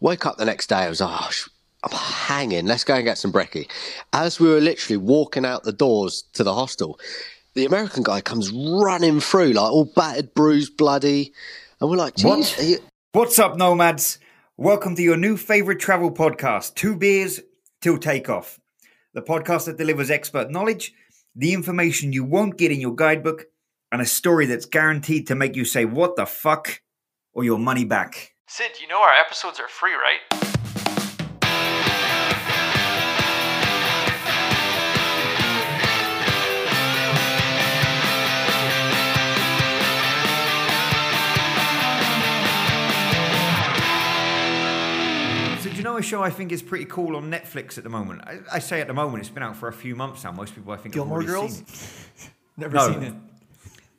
Wake up the next day, I was, oh, I'm hanging. Let's go and get some brekkie. As we were literally walking out the doors to the hostel, the American guy comes running through, like all battered, bruised, bloody. And we're like, What? You-" What's up, nomads? Welcome to your new favorite travel podcast, Two Beers Till Takeoff. The podcast that delivers expert knowledge, the information you won't get in your guidebook, and a story that's guaranteed to make you say, What the fuck? or your money back. Sid, you know our episodes are free, right? So, do you know a show I think is pretty cool on Netflix at the moment? I, I say at the moment, it's been out for a few months now. Most people, I think, Gilmore have already Girls? seen it. Never No. seen it.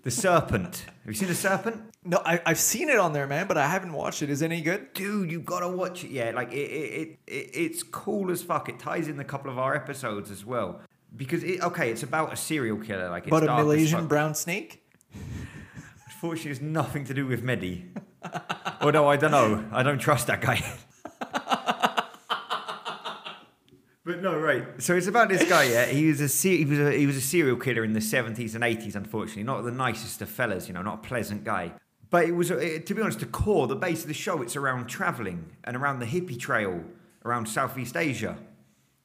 The Serpent. Have you seen The Serpent? No, I, I've seen it on there, man, but I haven't watched it. Is it any good? dude, you gotta watch it. Yeah, like it, it, it, it, it's cool as fuck. It ties in a couple of our episodes as well because it, okay, it's about a serial killer. Like it's About a Malaysian brown snake? Unfortunately, it's nothing to do with Medi. Although I don't know, I don't trust that guy. But no, right. So it's about this guy. Yeah, he was a he was a he was a serial killer in the seventies and eighties. Unfortunately, not the nicest of fellas. You know, not a pleasant guy. But it was, uh, to be honest, the core, the base of the show. It's around traveling and around the hippie trail around Southeast Asia.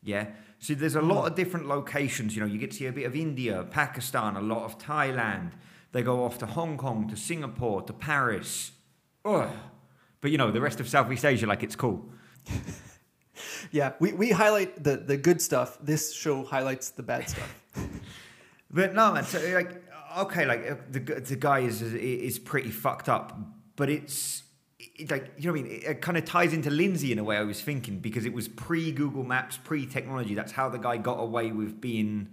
Yeah. So there's a lot of different locations. You know, you get to see a bit of India, Pakistan, a lot of Thailand. They go off to Hong Kong, to Singapore, to Paris. Ugh. But you know, the rest of Southeast Asia, like it's cool. Yeah, we, we highlight the, the good stuff. This show highlights the bad stuff. But no, man. So like, okay, like uh, the the guy is is pretty fucked up, but it's. It, like you know what I mean, it, kind of ties into Lindsay in a way. I was thinking because it was pre Google Maps, pre technology. That's how the guy got away with being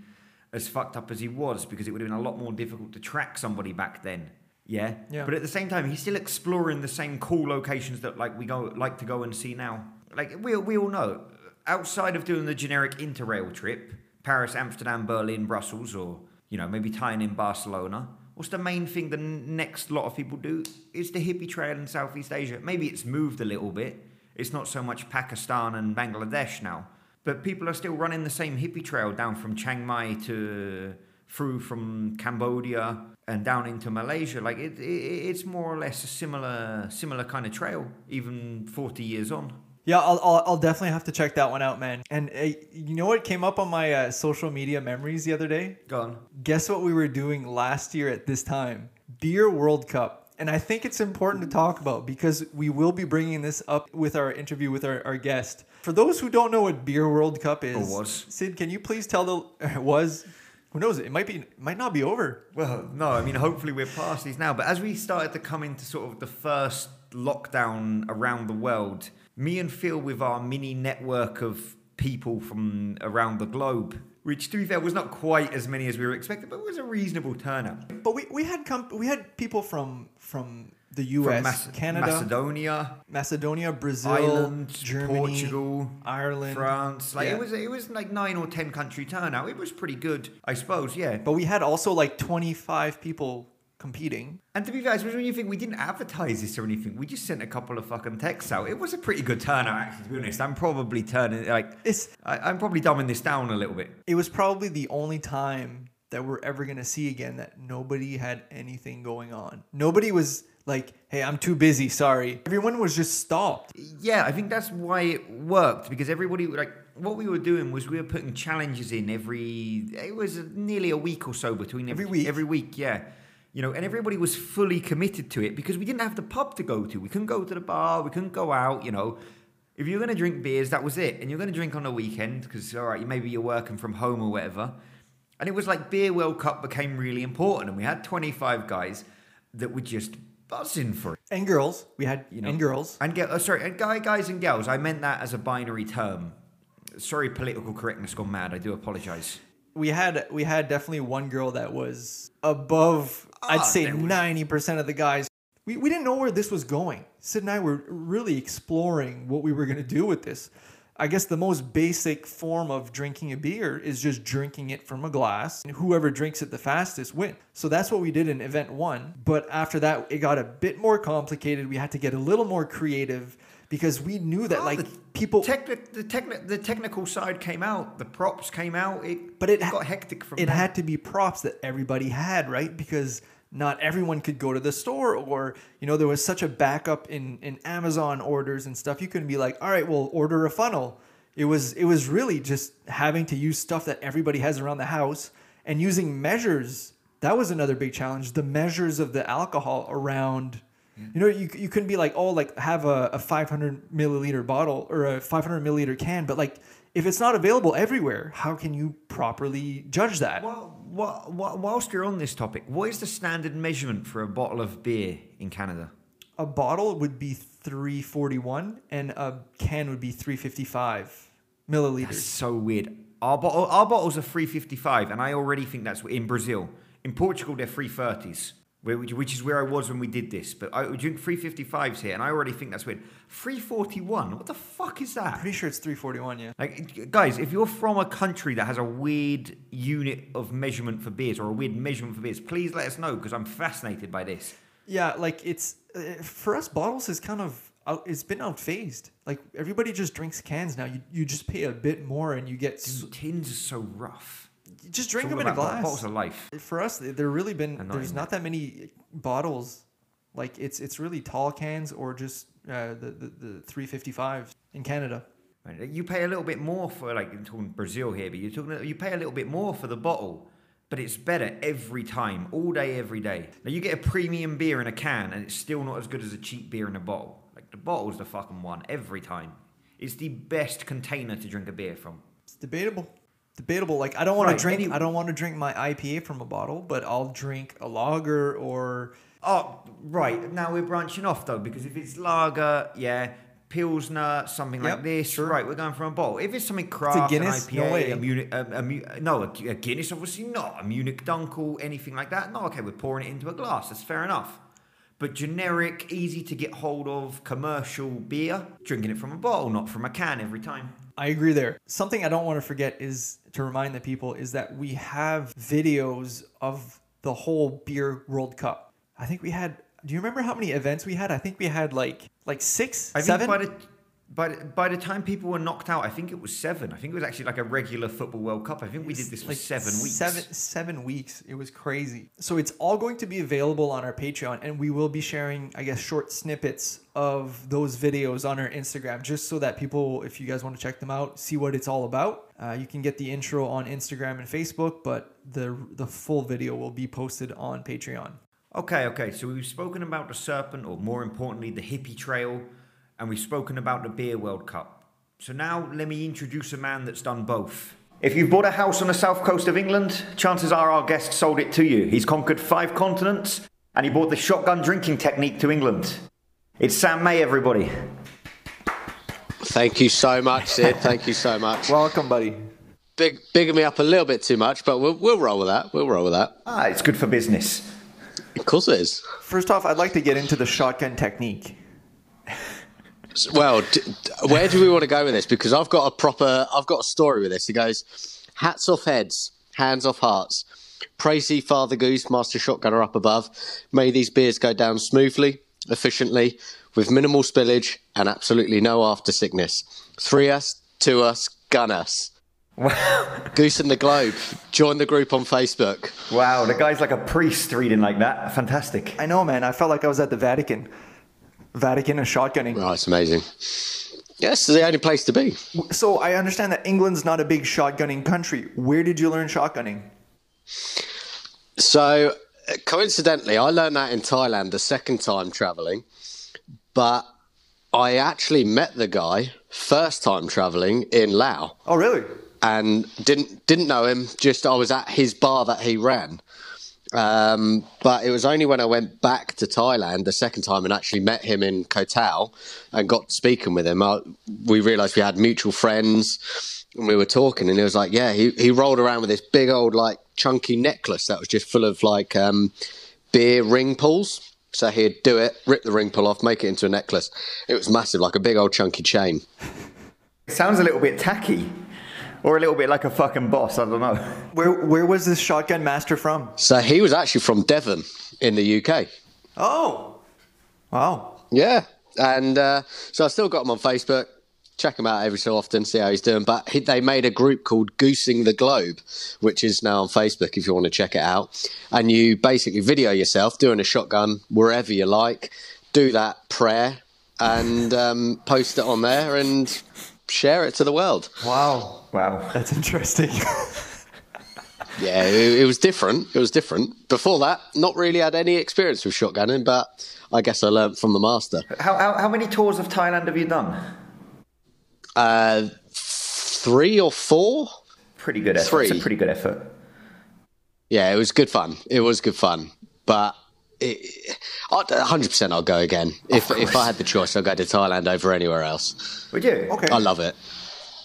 as fucked up as he was because it would have been a lot more difficult to track somebody back then. Yeah. Yeah. But at the same time, he's still exploring the same cool locations that like we go like to go and see now. Like we we all know, outside of doing the generic interrail trip, Paris, Amsterdam, Berlin, Brussels, or you know maybe tying in Barcelona. What's the main thing the next lot of people do? Is the hippie trail in Southeast Asia. Maybe it's moved a little bit. It's not so much Pakistan and Bangladesh now, but people are still running the same hippie trail down from Chiang Mai to through from Cambodia and down into Malaysia. Like it, it it's more or less a similar similar kind of trail, even forty years on. Yeah, I'll, I'll, I'll definitely have to check that one out, man. And uh, you know what came up on my uh, social media memories the other day? Go on. Guess what we were doing last year at this time? Beer World Cup. And I think it's important to talk about because we will be bringing this up with our interview with our, our guest. For those who don't know what Beer World Cup is, Or was. Sid, can you please tell the was? Who knows? It might be, it might not be over. Well, no, I mean, hopefully we're past these now. But as we started to come into sort of the first lockdown around the world, me and Phil, with our mini network of people from around the globe, which to be fair was not quite as many as we were expecting, but it was a reasonable turnout. But we, we had comp- we had people from from the From U.S., Canada, Macedonia, Macedonia, Brazil, Ireland, Germany, Portugal, Ireland, France. Like Yeah. it was, it was like nine or ten country turnout. It was pretty good, I suppose. Yeah. But we had also like 25 people competing. And to be fair, especially when you think we didn't advertise this or anything, we just sent a couple of fucking texts out. It was a pretty good turnout, actually. To be honest, I'm probably turning like It's I, I'm probably dumbing this down a little bit. it was probably the only time that we're ever gonna see again that nobody had anything going on. Nobody was like, "Hey, I'm too busy. Sorry." Everyone was just stopped. Yeah, I think that's why it worked because everybody like what we were doing was we were putting challenges in every. It was nearly a week or so between Every week. Every week, yeah. You know, and everybody was fully committed to it because we didn't have the pub to go to. We couldn't go to the bar. We couldn't go out. You know, if you're going to drink beers, that was it. And you're going to drink on the weekend because all right, maybe you're working from home or whatever. And it was like beer World Cup became really important, and we had 25 guys that were just buzzing for it. And girls, we had You know, and girls. and get, oh, sorry, and guy, guys and girls. I meant that as a binary term. Sorry, political correctness gone mad. I do apologize. We had we had definitely one girl that was above. I'd Ah, say ninety percent of the guys. We, we didn't know where this was going. Sid and I were really exploring what we were going to do with this. I guess the most basic form of drinking a beer is just drinking it from a glass. And whoever drinks it the fastest win. So that's what we did in event one. But after that, it got a bit more complicated. We had to get a little more creative because we knew that Oh, like the people Techni- the, techni- the technical side came out, the props came out. It, but it ha- got hectic from it there. had to be props that everybody had right because not everyone could go to the store or you know there was such a backup in in amazon orders and stuff you couldn't be like all right well order a funnel it was it was really just having to use stuff that everybody has around the house and using measures that was another big challenge the measures of the alcohol around you know you, you couldn't be like oh like have a, a 500 milliliter bottle or a 500 milliliter can but like if it's not available everywhere how can you properly judge that Well, wha- whilst you're on this topic, what is the standard measurement for a bottle of beer in Canada? a bottle would be 341 and a can would be 355 milliliters That's so weird. Our, bottle, our bottles are 355, and I already think that's in Brazil. In Portugal, they're 330s, which, which is where I was when we did this. But I drink 355s here, and I already think that's weird. 341? What the fuck is that? pretty sure it's 341 yeah Like, guys, if you're from a country that has a weird unit of measurement for beers or a weird measurement for beers, please let us know because I'm fascinated by this. yeah like it's uh, for us bottles is kind of out, it's been outphased like everybody just drinks cans now you, you just pay a bit more and you get s- Tins are so rough. Just drink them in a glass Bottles of life. for us there really been Annoying. there's not that many bottles like it's it's really tall cans or just uh, the, the the 355 in canada You pay a little bit more for like you're talking Brazil here, but you're talking you pay a little bit more for the bottle, but it's better every time, all day, every day. Now you get a premium beer in a can, and it's still not as good as a cheap beer in a bottle. Like the bottle's the fucking one every time. It's the best container to drink a beer from. It's debatable. Debatable. Like I don't want Right, to drink. I don't want to drink my IPA from a bottle, but I'll drink a lager or Oh, right. Now we're branching off though, because if it's lager, yeah, pilsner, something Yep, like this, sure. right? We're going for a bottle. If it's something craft, Guinness? an No IPA, way. a Munich, a, a, no, a Guinness, obviously not. A Munich Dunkel, anything like that. No, okay, we're pouring it into a glass. That's fair enough. But generic, easy to get hold of commercial beer, drinking it from a bottle, not from a can every time. I agree there. Something I don't want to forget is to remind the people is that we have videos of the whole beer World Cup. I think we had. Do you remember how many events we had? I think we had like like six, I seven. think by the by, the- by the time people were knocked out, I think it was seven. I think it was actually like a regular football World Cup. I think we did this for like seven weeks. Seven seven weeks. It was crazy. So it's all going to be available on our Patreon, and we will be sharing, I guess, short snippets of those videos on our Instagram, just so that people, if you guys want to check them out, see what it's all about. Uh, you can get the intro on Instagram and Facebook, but the the full video will be posted on Patreon. Okay, okay. So we've spoken about the serpent, or more importantly, the hippie trail, and we've spoken about the beer World Cup. So now let me introduce a man that's done both. If you've bought a house on the south coast of England, chances are our guest sold it to you. He's conquered five continents, and he brought the shotgun drinking technique to England. It's Sam May, everybody. Thank you so much, Sid. Thank you so much. Welcome, buddy. Big, bigging me up a little bit too much, but we'll, we'll roll with that. We'll roll with that. Ah, it's good for business. Of course it is. First off, I'd like to get into the shotgun technique. Well, d- d- where do we want to go with this? Because I've got a proper, I've got a story with this. It goes, hats off heads, hands off hearts. Praise ye Father Goose, Master Shotgunner up above. May these beers go down smoothly, efficiently, with minimal spillage and absolutely no after sickness. Three us, two us, gun us. Wow. Goosing the Globe. Join the group on Facebook. Wow, the guy's like a priest reading like that. Fantastic. I know, man. I felt like I was at the Vatican. Vatican and shotgunning. Oh, it's amazing. Yes, it's the only place to be. So I understand that England's not a big shotgunning country. Where did you learn shotgunning? So, coincidentally, I learned that in Thailand the second time traveling, but I actually met the guy first time traveling in Laos Oh, really? and didn't didn't know him. Just I was at his bar that he ran. Um, but it was only when I went back to Thailand the second time and actually met him in Koh Tao and got speaking with him. I, we realised we had mutual friends and we were talking and he was like, yeah, he, he rolled around with this big old like chunky necklace that was just full of like um, beer ring pulls. So he'd do it, rip the ring pull off, make it into a necklace. It was massive, like a big old chunky chain. It sounds a little bit tacky. Or a little bit like a fucking boss, I don't know. Where Where was this shotgun master from? So he was actually from Devon in the UK. Oh, wow. Yeah. And uh, so I still got him on Facebook. Check him out every so often, see how he's doing. But he, they made a group called Goosing the Globe, which is now on Facebook if you want to check it out. And you basically video yourself doing a shotgun wherever you like, do that prayer, and um, post it on there and share it to the world. Wow, Wow. that's interesting. Yeah, it, it was different. It was different. Before that, not really had any experience with shotgunning, but I guess I learnt from the master. How, how, how many tours of Thailand have you done? Uh, three or four? Pretty good effort. Three. It's a pretty good effort. Yeah, it was good fun. It was good fun, but. It, 100% I'll go again. If, if I had the choice, I'd go to Thailand over anywhere else. Would you? Okay. I love it.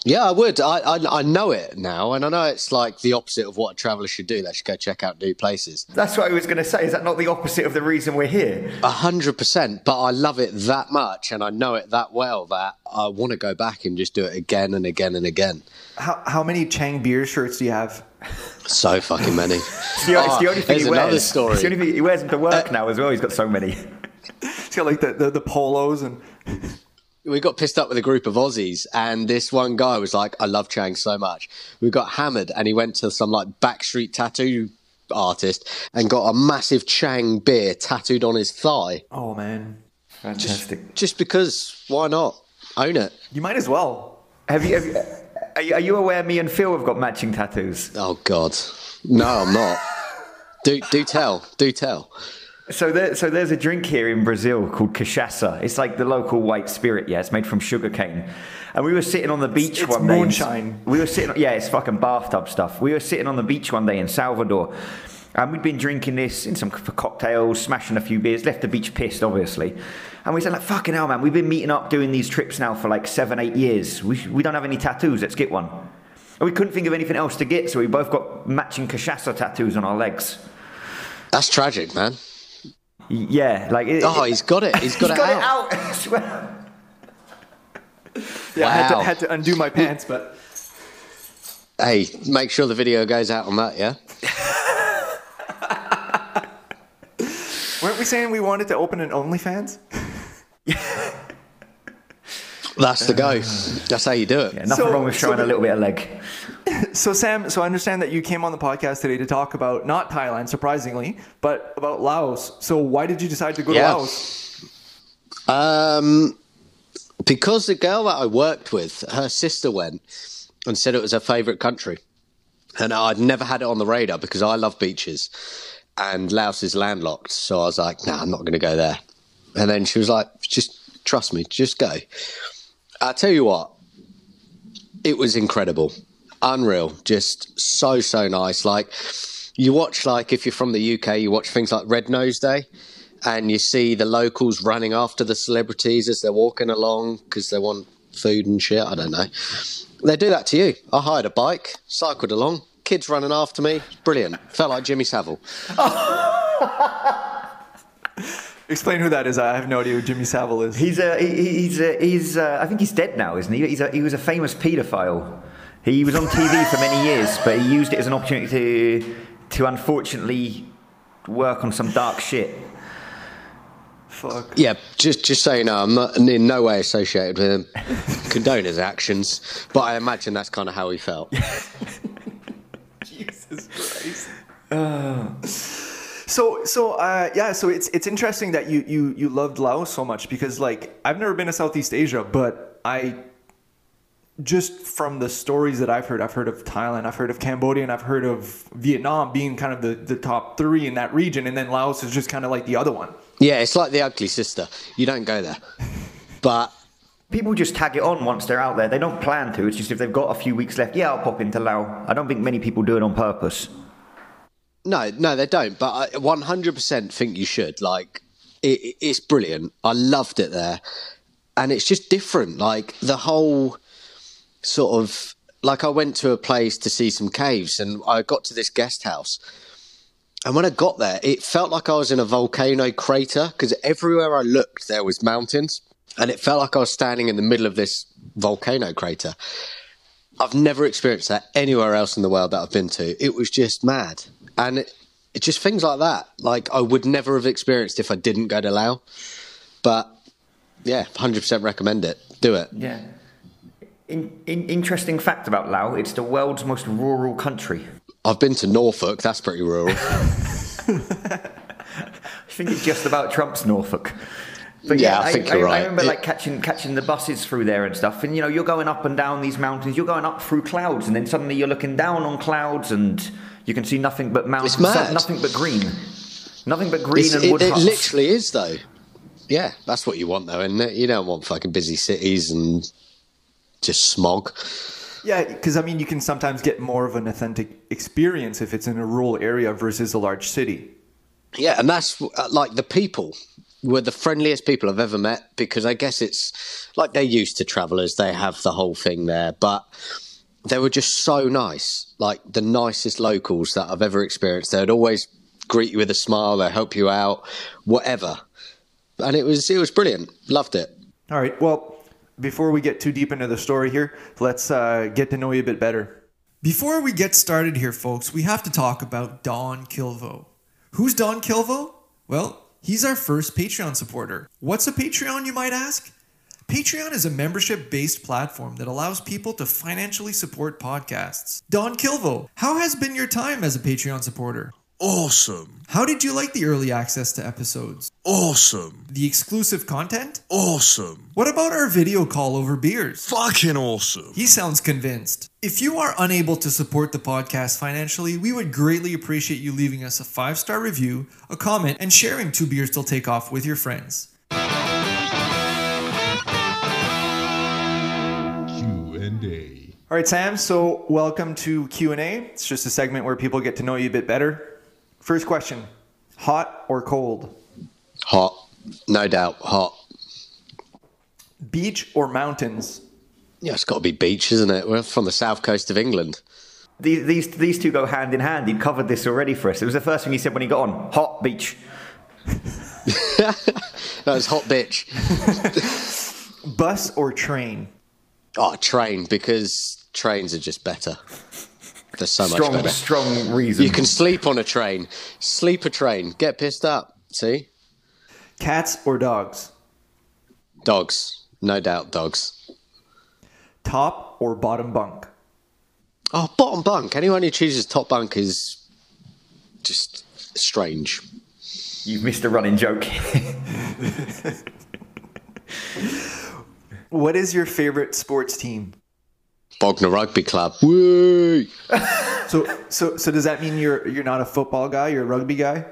Yeah, I would. I, I I know it now, and I know it's like the opposite of what a traveller should do. They should go check out new places. That's what I was going to say. Is that not the opposite of the reason we're here? A hundred percent. But I love it that much, and I know it that well that I want to go back and just do it again and again and again. how how many Chang beer shirts do you have? So fucking many. It's the, it's the only thing there's he wears. another story. Uh, It's the only thing he wears them to work now as well. He's got so many. He's got like the, the, the polos and we got pissed up with a group of Aussies, and this one guy was like, "I love Chang so much." We got hammered, and he went to some like backstreet tattoo artist and got a massive Chang beer tattooed on his thigh, oh man, Fantastic. just because. Why not own it? you might as well. Have you? Have you are, you are you aware me and Phil have got matching tattoos? Oh God, no, I'm not. do do tell, do tell. So there, so there's a drink here in Brazil called cachaça. It's like the local white spirit. Yeah, it's made from sugarcane. And we were sitting on the beach it's one day. moonshine. We were sitting. Yeah, it's fucking bathtub stuff. We were sitting on the beach one day in Salvador, and we'd been drinking this in some for cocktails, smashing a few beers. Left the beach pissed, obviously. And we said like, "Fucking hell, man! We've been meeting up doing these trips now for like seven, eight years. We we don't have any tattoos. Let's get one." And we couldn't think of anything else to get, so we both got matching cachaça tattoos on our legs. That's tragic, man. Yeah, like it, Oh, he's got it. He's got, He's it, got out. it out. I swear. Yeah, I had to, had to undo my pants, but Hey, make sure the video goes out on that, yeah? weren't we saying we wanted to open an OnlyFans? That's the go. That's how you do it. Yeah, nothing So- wrong with so showing the- a little bit of leg. So Sam, so I understand that you came on the podcast today to talk about not Thailand, surprisingly, but about Laos. So why did you decide to go Yeah. to Laos? Um, because the girl that I worked with, her sister went and said it was her favourite country. And I'd never had it on the radar because I love beaches and Laos is landlocked. So I was like, nah, I'm not going to go there. And then she was like, just trust me, just go. I tell you what, it was incredible, unreal, just so so nice. Like you watch, like if you're from the UK, you watch things like Red Nose Day, and you see the locals running after the celebrities as they're walking along because they want food and shit. I don't know. They do that to you. I hired a bike, cycled along, kids running after me. Brilliant. Felt like Jimmy Savile. Explain who that is. I have no idea who Jimmy Savile is. He's a he- he's a, he's a, I think he's dead now, isn't he? He's a, he was a famous paedophile. He was on TV for many years, but he used it as an opportunity to to unfortunately work on some dark shit. Fuck. Yeah, just just so you know, I'm not in no way associated with him. Condone his actions, but I imagine that's kind of how he felt. Jesus Christ. So so uh, yeah, so it's it's interesting that you you you loved Laos so much because like I've never been to Southeast Asia, but I just from the stories that I've heard, I've heard of Thailand, I've heard of Cambodia, and I've heard of Vietnam being kind of the, the top three in that region, and then Laos is just kind of like the other one. Yeah, it's like the ugly sister. You don't go there, but People just tag it on once they're out there. They don't plan to. It's just if they've got a few weeks left, yeah, I'll pop into Lao. I don't think many people do it on purpose. No, no, they don't. But I 100% think you should. Like, it, it's brilliant. I loved it there. And it's just different. Like, the whole sort of. Like, I went to a place to see some caves and I got to this guest house. And when I got there, it felt like I was in a volcano crater because everywhere I looked, there was mountains. And it felt like I was standing in the middle of this volcano crater. I've never experienced that anywhere else in the world that I've been to. It was just mad. And it, it's just things like that. Like I would never have experienced if I didn't go to Laos. But Yeah, hundred percent recommend it. Do it. Yeah. In, in, interesting fact about Laos: it's the world's most rural country. I've been to Norfolk. That's pretty rural. I think it's just about Trump's Norfolk. But Yeah, I think you're right. I, remember It- like catching catching the buses through there and stuff, and you know you're going up and down these mountains, you're going up through clouds, and then suddenly you're looking down on clouds, and you can see nothing but mountains, nothing but green, nothing but green It's- and wood it huts. literally is though. Yeah, that's what you want though, isn't it? You don't want fucking busy cities and just smog. Yeah, because I mean, you can sometimes get more of an authentic experience if it's in a rural area versus a large city. Yeah, and that's uh, like the people were the friendliest people I've ever met because I guess it's like they're used to travelers. They have the whole thing there, but they were just so nice. Like the nicest locals that I've ever experienced. They'd always greet you with a smile. they'd help you out, whatever. And it was it was brilliant. Loved it. All right. Well, before we get too deep into the story here, let's uh, get to know you a bit better. Before we get started here, folks, we have to talk about Don Kilvo. Who's Don Kilvo? Well, he's our first Patreon supporter. What's a Patreon, you might ask? Patreon is a membership based platform that allows people to financially support podcasts. Don Kilvo, how has been your time as a Patreon supporter? Awesome. How did you like the early access to episodes? Awesome. The exclusive content? Awesome. What about our video call over beers? Fucking awesome. He sounds convinced. If you are unable to support the podcast financially, we would greatly appreciate you leaving us a five star review, a comment, and sharing Two Beers Till Take Off with your friends. Q&A. All right, Sam. So, welcome to Q and A. It's just a segment where people get to know you a bit better. First question: Hot or cold? Hot, no doubt. Hot. Beach or mountains? Yeah, it's got to be beach, isn't it? We're from the south coast of England. These, these these two go hand in hand. He covered this already for us. It was the first thing he said when he got on. Hot beach. that was hot bitch. Bus or train? Oh, train because trains are just better. They're so much Strong better. strong reason. You can sleep on a train. Sleep a train. Get pissed up. See? Cats or dogs? Dogs. No doubt dogs. Top or bottom bunk? Oh, bottom bunk. Anyone who chooses top bunk is just strange. You've missed a running joke. What is your favorite sports team? Bognor Rugby Club. Woo! So, so, so does that mean you're you're not a football guy? You're a rugby guy?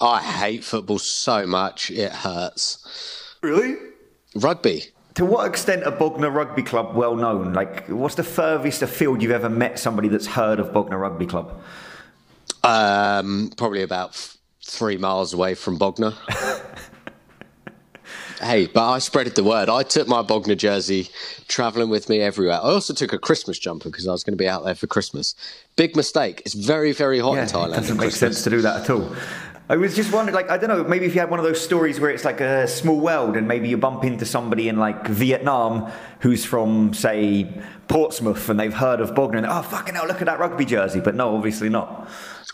I hate football so much. It hurts. Really? Rugby. to what extent are Bognor Rugby Club well known? Like, what's the furthest afield you've ever met somebody that's heard of Bognor Rugby Club? Um, probably about f- three miles away from Bognor. hey, but I spreaded the word. I took my Bognor jersey travelling with me everywhere. I also took a Christmas jumper because I was going to be out there for Christmas. Big mistake. It's very, very hot in Thailand. it doesn't make sense to do that at all. I was just wondering, like, I don't know, maybe if you had one of those stories where it's like a small world and maybe you bump into somebody in like Vietnam who's from, say, Portsmouth and they've heard of Bognor and, oh, fucking hell, look at that rugby jersey. But no, obviously not.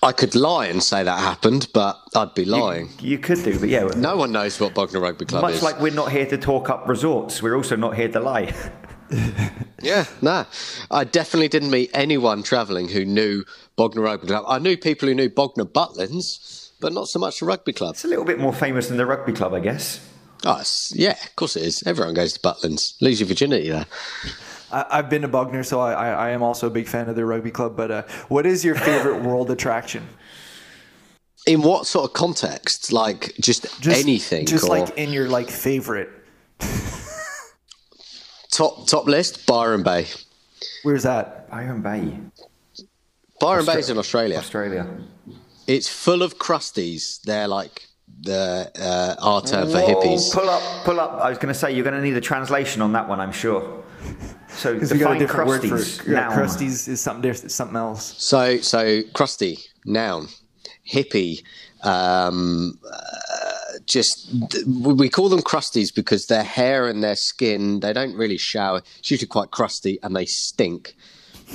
I could lie and say that happened, but I'd be lying. You could do, but yeah. No one knows what Bognor Rugby Club Much is. Much like we're not here to talk up resorts, we're also not here to lie. Yeah, nah. I definitely didn't meet anyone travelling who knew Bognor Rugby Club. I knew people who knew Bognor Butlins, but not so much the rugby club. It's a little bit more famous than the rugby club, I guess. Oh, yeah, of course it is. Everyone goes to Butlins. Lose your virginity there. I, I've been to Bognor, so I, I, I am also a big fan of their rugby club. But uh, what is your favorite world attraction? In what sort of context? Like just, Just anything? Just or like in your like favorite. top top list? Byron Bay. Where's that? Byron Bay, Byron Bay is in Australia. Australia. It's full of crusties. They're like the uh, our term for hippies. Pull up, pull up. I was going to say you're going to need a translation on that one, I'm sure. So Because we got a define different word crusties. for yeah, noun. crusties is something different, something else. So, so crusty, noun, hippie. Um, uh, just we call them crusties because their hair and their skin they don't really shower. It's usually quite crusty and they stink.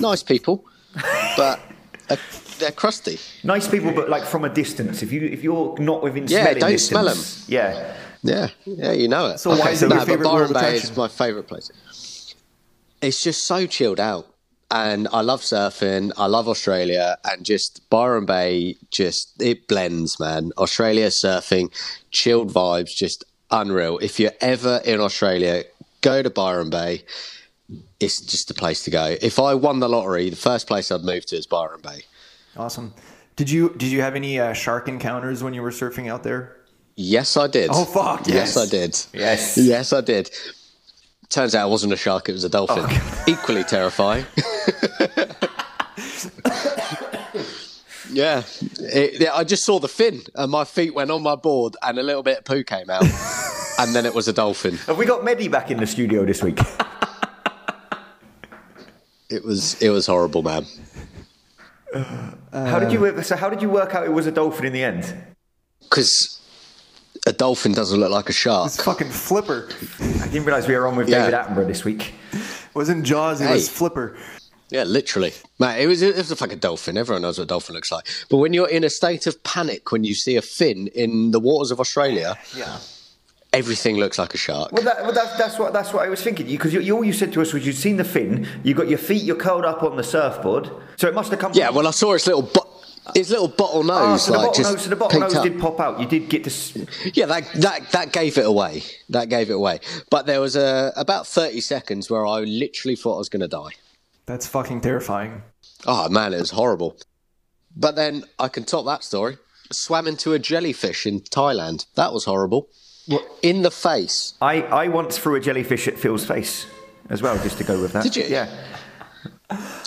Nice people, but uh, they're crusty. Nice people, but like from a distance. If you if you're not within Yeah, smelling don't distance, smell 'em. Yeah, Yeah, yeah, you know it. So why is it No, your favorite Byron Bay is my favourite place. It's just so chilled out, and I love surfing. I love Australia, and just Byron Bay, just it blends, man. Australia surfing, chilled vibes, just unreal. If you're ever in Australia, go to Byron Bay. It's just the place to go. If I won the lottery, the first place I'd move to is Byron Bay. Awesome. Did you did you have any uh, shark encounters when you were surfing out there? Yes, I did. Oh, fuck, Yes, yes. I did. Yes. Yes, I did. Turns out it wasn't a shark; it was a dolphin. Oh, Equally terrifying. yeah. It- yeah, I just saw the fin, and my feet went on my board, and a little bit of poo came out, and then it was a dolphin. Have we got Medi back in the studio this week? It was it was horrible, man. how did you so how did you work out it was a dolphin in the end? Because a dolphin doesn't look like a shark. It's fucking Flipper. I didn't realise we were on with Yeah. David Attenborough this week. It wasn't Jaws. It was Flipper. Yeah, literally. Man, it was it was like a dolphin. Everyone knows what a dolphin looks like. But when you're in a state of panic when you see a fin in the waters of Australia, Yeah. everything looks like a shark. Well, that, well that's, that's what that's what I was thinking. Because you, you, all you said to us was you'd seen the fin, you got your feet, you're curled up on the surfboard, so it must have come. Yeah, well, I saw its little its little bottle Oh, nose, so the like bottle just nose, so the bottle nose up. did pop out. You did get to. s- Yeah, that that that gave it away. That gave it away. But there was a about thirty seconds where I literally thought I was going to die. That's fucking terrifying. Oh man, it was horrible. But then I can top that story. Swam into a jellyfish in Thailand. That was horrible. What? In the face. I, I once threw a jellyfish at Phil's face as well, just to go with that. Did you? Yeah.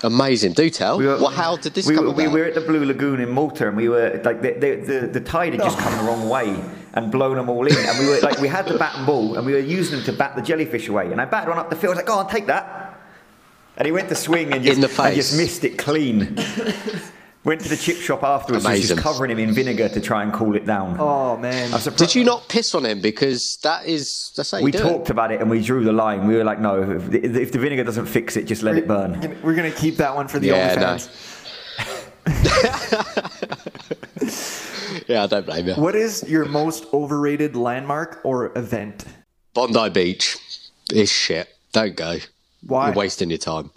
Amazing. Do tell. We were- well, how did this we, come we were at the Blue Lagoon in Malta, and we were like the the, the, the tide had just oh. come the wrong way and blown them all in, and we were like we had the bat and ball, and we were using them to bat the jellyfish away, and I batted one up the field. I was like, "Go on, take that," and he went to swing and just, and just missed it clean. went to the chip shop afterwards, and was just covering him in vinegar to try and cool it down. Oh man. I'm surprised. Did you not piss on him? Because that is that's how you We do talked about it and we drew the line. We were like, no, if the, if the vinegar doesn't fix it, just let it burn. We're gonna keep that one for the Yeah, no. OnlyFans. it. Yeah, I don't blame you. What is your most overrated landmark or event? Bondi Beach is shit. Don't go. Why? You're wasting your time.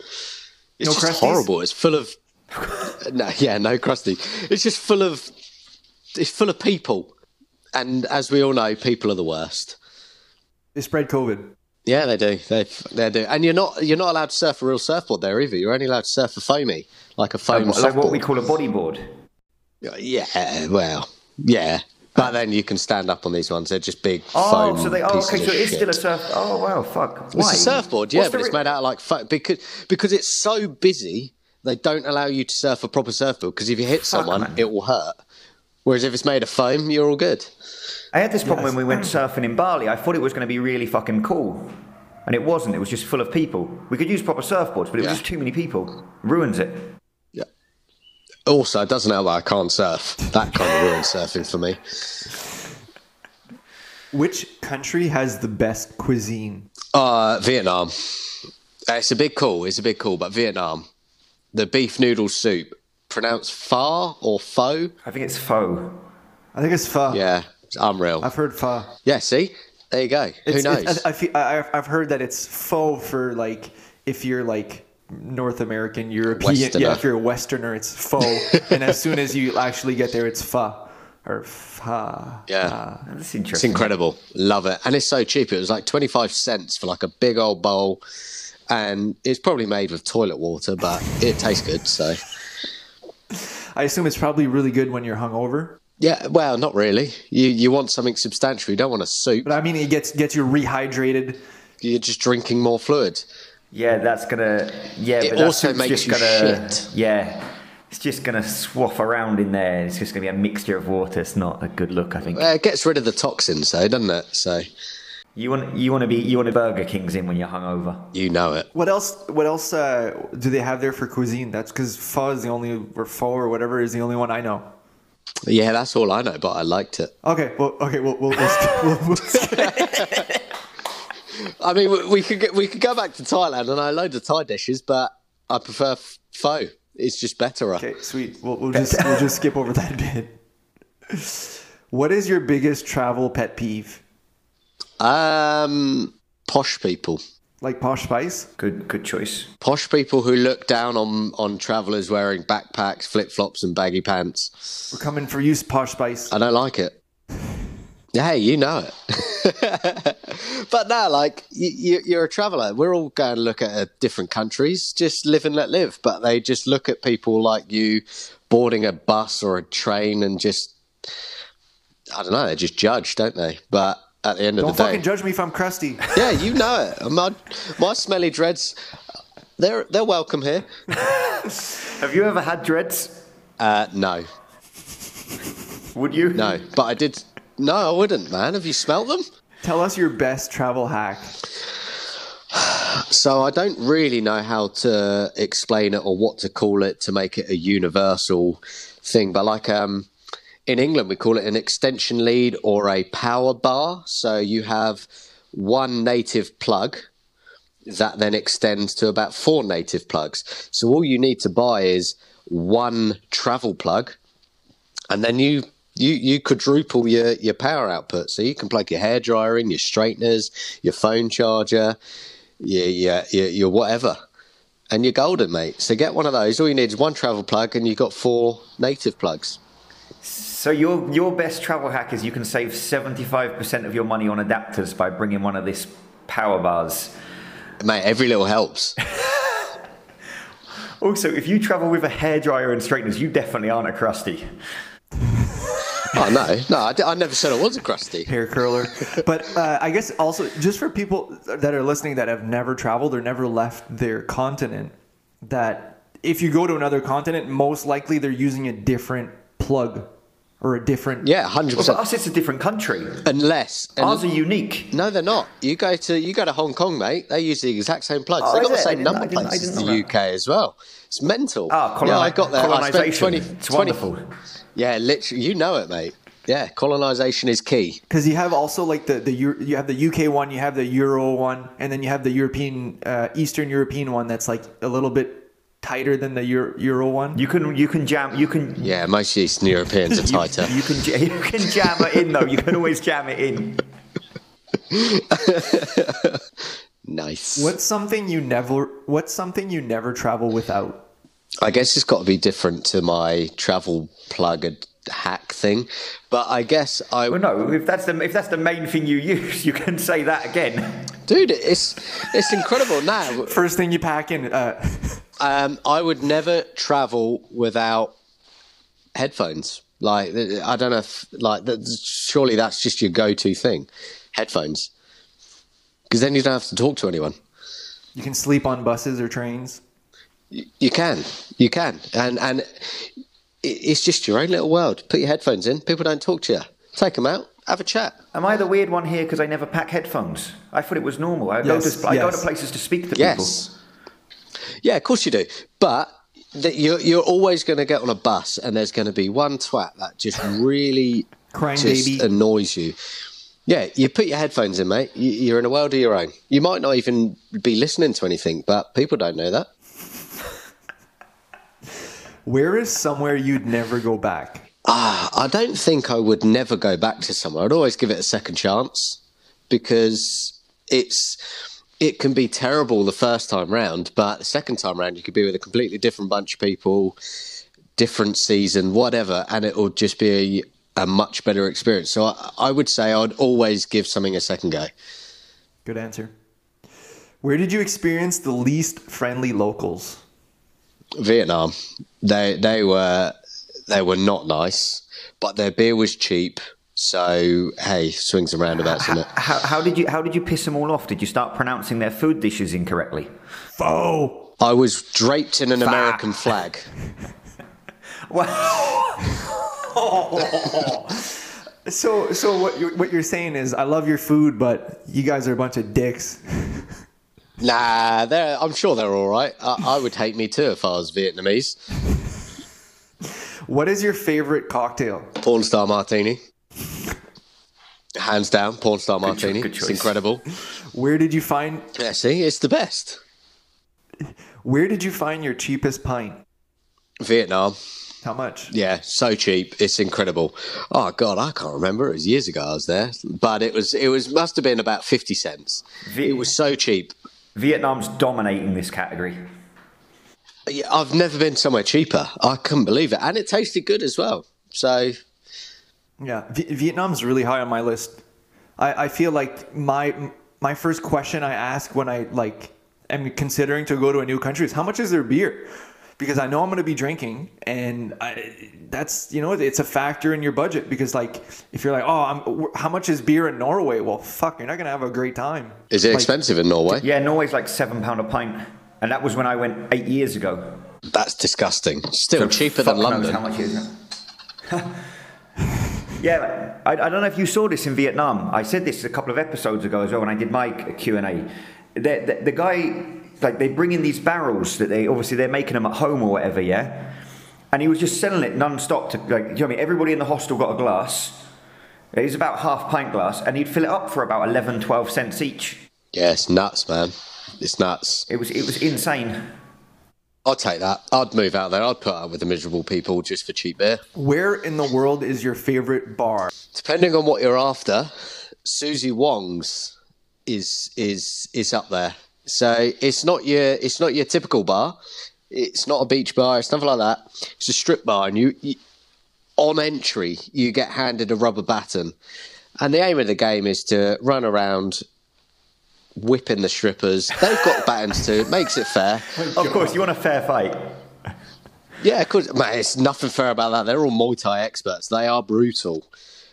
It's No just crusties? horrible. It's full of no, yeah, no crusty. It's just full of it's full of people, and as we all know, people are the worst. They spread COVID. Yeah, they do. They they do. And you're not you're not allowed to surf a real surfboard there either. You're only allowed to surf a foamy, like a foam Like, like what we call a bodyboard. Uh, yeah, well, yeah. But then you can stand up on these ones. They're just big Oh, foam so they. Oh, pieces okay. So of it is still a shit. surf. Oh, wow. Fuck. Why? It's a surfboard, yeah, What's but the it's re- made out of like fo- because because it's so busy. They don't allow you to surf a proper surfboard because if you hit someone, man. it will hurt. Whereas if it's made of foam, you're all good. I had this problem when we went surfing in Bali. I thought it was going to be really fucking cool, and it wasn't. It was just full of people. We could use proper surfboards, but it was just too many people. Ruins it. Yeah. Also, it doesn't help that I can't surf. That kind of ruins surfing for me. Which country has the best cuisine? Uh, Vietnam. It's a big call. It's a big call, but Vietnam. The beef noodle soup, pronounced pho or pho. I think it's faux. I think it's pho. Yeah, it's unreal. I've heard pho. Yeah, see, there you go. Who knows? I, I feel, I, I've heard that it's faux for like if you're like North American, European. Westerner. Yeah, if you're a Westerner, it's faux. and as soon as you actually get there, it's pho or pho. yeah. Ah, that's It's incredible. Love it. And it's so cheap. It was like 25 cents for like a big old bowl. And it's probably made with toilet water, but it tastes good. So, I assume it's probably really good when you're hungover. yeah, well, not really. You you want something substantial. You don't want a soup. But I mean, it gets gets you rehydrated. You're just drinking more fluid. Yeah, that's gonna. Yeah, It but also soup's makes just you gonna, shit. Yeah, it's just gonna swaff around in there. It's just gonna be a mixture of water. It's not a good look, I think. Uh, it gets rid of the toxins, though, doesn't it? So, You want you want to be you want a Burger Kings in when you're hungover. you know it. What else? What else uh, do they have there for cuisine? That's because pho is the only or pho or whatever is the only one I know. Yeah, that's all I know, but I liked it. Okay, well, okay, we'll we'll, we'll, we'll, we'll. I mean, we, we could get, we could go back to Thailand and I loads of Thai dishes, but I prefer f- pho. It's just better. Okay, sweet. We'll, we'll just we'll just skip over that bit. What is your biggest travel pet peeve? Um, posh people. Like Posh Spice? Good, good choice. Posh people who look down on, on travellers wearing backpacks, flip flops, and baggy pants. We're coming for you, Posh Spice. I don't like it. Hey, you know it. but now, like you, you, you're a traveller. We're all going to look at uh, different countries. Just live and let live. But they just look at people like you boarding a bus or a train and just I don't know. They just judge, don't they? But at the end Don't of the day, Don't fucking judge me if I'm crusty. yeah, you know it. My, my smelly dreads, they're they're welcome here. Have you ever had dreads? Uh, no, Would you? no, but I did. No, I wouldn't, man. Have you smelt them? Tell us your best travel hack. So I don't really know how to explain it or what to call it to make it a universal thing. But like um, in England, we call it an extension lead or a power bar. So you have one native plug that then extends to about four native plugs. So all you need to buy is one travel plug, and then you you you quadruple your your power output. So you can plug your hairdryer in, your straighteners, your phone charger, your your your, your whatever. And you're golden, mate. So get one of those. All you need is one travel plug, and you've got four native plugs. So your your best travel hack is you can save seventy five percent of your money on adapters by bringing one of this power bars. Mate, every little helps. Also, if you travel with a hairdryer and straighteners, you definitely aren't a crusty. oh no, no, I, d- I never said I was a crusty. hair curler. But uh, I guess also just for people that are listening that have never traveled or never left their continent, that if you go to another continent, most likely they're using a different plug or a different. Yeah, hundred Well, for us, it's a different country. Unless, Ours are unique. No, they're not. You go to you go to Hong Kong, mate. They use the exact same plugs. Oh, They've got the same number I plates as the know UK as well. It's mental. Ah, coloni- yeah, I got there. I spent colonisation. 20, It's 20 wonderful. Yeah, literally, you know it, mate. Yeah, colonization is key. Because you have also like the the you have the UK one, you have the Euro one, and then you have the European uh, Eastern European one that's like a little bit tighter than the Euro, Euro one. You can you can jam you can Yeah, most Eastern Europeans are tighter. you can you can jam it in though. You can always jam it in. nice. What's something you never What's something you never travel without? I guess it's got to be different to my travel plug and hack thing, but I guess I Well, no, if that's the if that's the main thing you use, you can say that again. dude, it's it's incredible now. First thing you pack in. Uh, Um, I would never travel without headphones. Like I don't know, if, like that, surely that's just your go-to thing, headphones, because then you don't have to talk to anyone. you can sleep on buses or trains. You can, you can, and and it's just your own little world. Put your headphones in. People don't talk to you. Take them out. Have a chat. Am I the weird one here because I never pack headphones? I thought it was normal. I, Yes, go, to, I go to places to speak to people. Yeah, of course you do. But that you're you're always going to get on a bus, and there's going to be one twat that just really Crying just baby. annoys you. Yeah, you put your headphones in, mate. You- You're in a world of your own. You might not even be listening to anything, but people don't know that. Where is somewhere you'd never go back? Ah, I don't think I would never go back to somewhere. I'd always give it a second chance because it's it can be terrible the first time round, but the second time round you could be with a completely different bunch of people, different season, whatever, and it will just be a, a much better experience. So I, I would say I'd always give something a second go. Good answer. Where did you experience the least friendly locals? Vietnam, they they were they were not nice, but their beer was cheap. So hey, swings and roundabouts, isn't it? How, how did you how did you piss them all off? Did you start pronouncing their food dishes incorrectly? Foe. I was draped in an American flag. So, so what you're, what you're saying is, I love your food, but you guys are a bunch of dicks. Nah, they're, I'm sure they're all right. I, I would hate me too if I was Vietnamese. What is your favorite cocktail? Porn star martini. Hands down, porn star martini. good It's choice. incredible. Where did you find Yeah, see, it's the best. Where did you find your cheapest pint? Vietnam. How much? Yeah, so cheap. It's incredible. Oh god, I can't remember. It was years ago I was there, but it was it was must have been about fifty cents. Vi- It was so cheap. Vietnam's dominating this category. Yeah, I've never been somewhere cheaper. I couldn't believe it, and it tasted good as well. So Yeah, v- Vietnam's really high on my list. I, I feel like my my first question I ask when I like am considering to go to a new country is how much is their beer? Because I know I'm going to be drinking, and I, that's you know it's a factor in your budget. Because like if you're like, oh, I'm, how much is beer in Norway? Well, fuck, you're not going to have a great time. is it Like, expensive in Norway? Yeah, Norway's like seven pound a pint, and that was when I went eight years ago. That's disgusting. Still So cheaper fuck than knows London. How much it is? yeah, I, I don't know if you saw this in Vietnam. I said this a couple of episodes ago as well when I did my Q and A. The, the, the guy, like, they bring in these barrels that they obviously they're making them at home or whatever, yeah. And he was just selling it non-stop to like, you know what I mean? Everybody in the hostel got a glass. It was about half pint glass, and he'd fill it up for about 11, 12 cents each. Yeah, it's nuts, man. It's nuts. It was it was insane. I'd take that. I'd move out there. I'd put up with the miserable people just for cheap beer. Where in the world is your favorite bar? Depending on what you're after, Susie Wong's is is is up there. So it's not your it's not your typical bar. It's not a beach bar. It's nothing like that. It's a strip bar, and you, you on entry you get handed a rubber baton, and the aim of the game is to run around. Whipping the strippers, they've got batons too. It makes it fair. Of course, you want a fair fight. Yeah, of course, mate. It's nothing fair about that. They're all Muay Thai experts. They are brutal.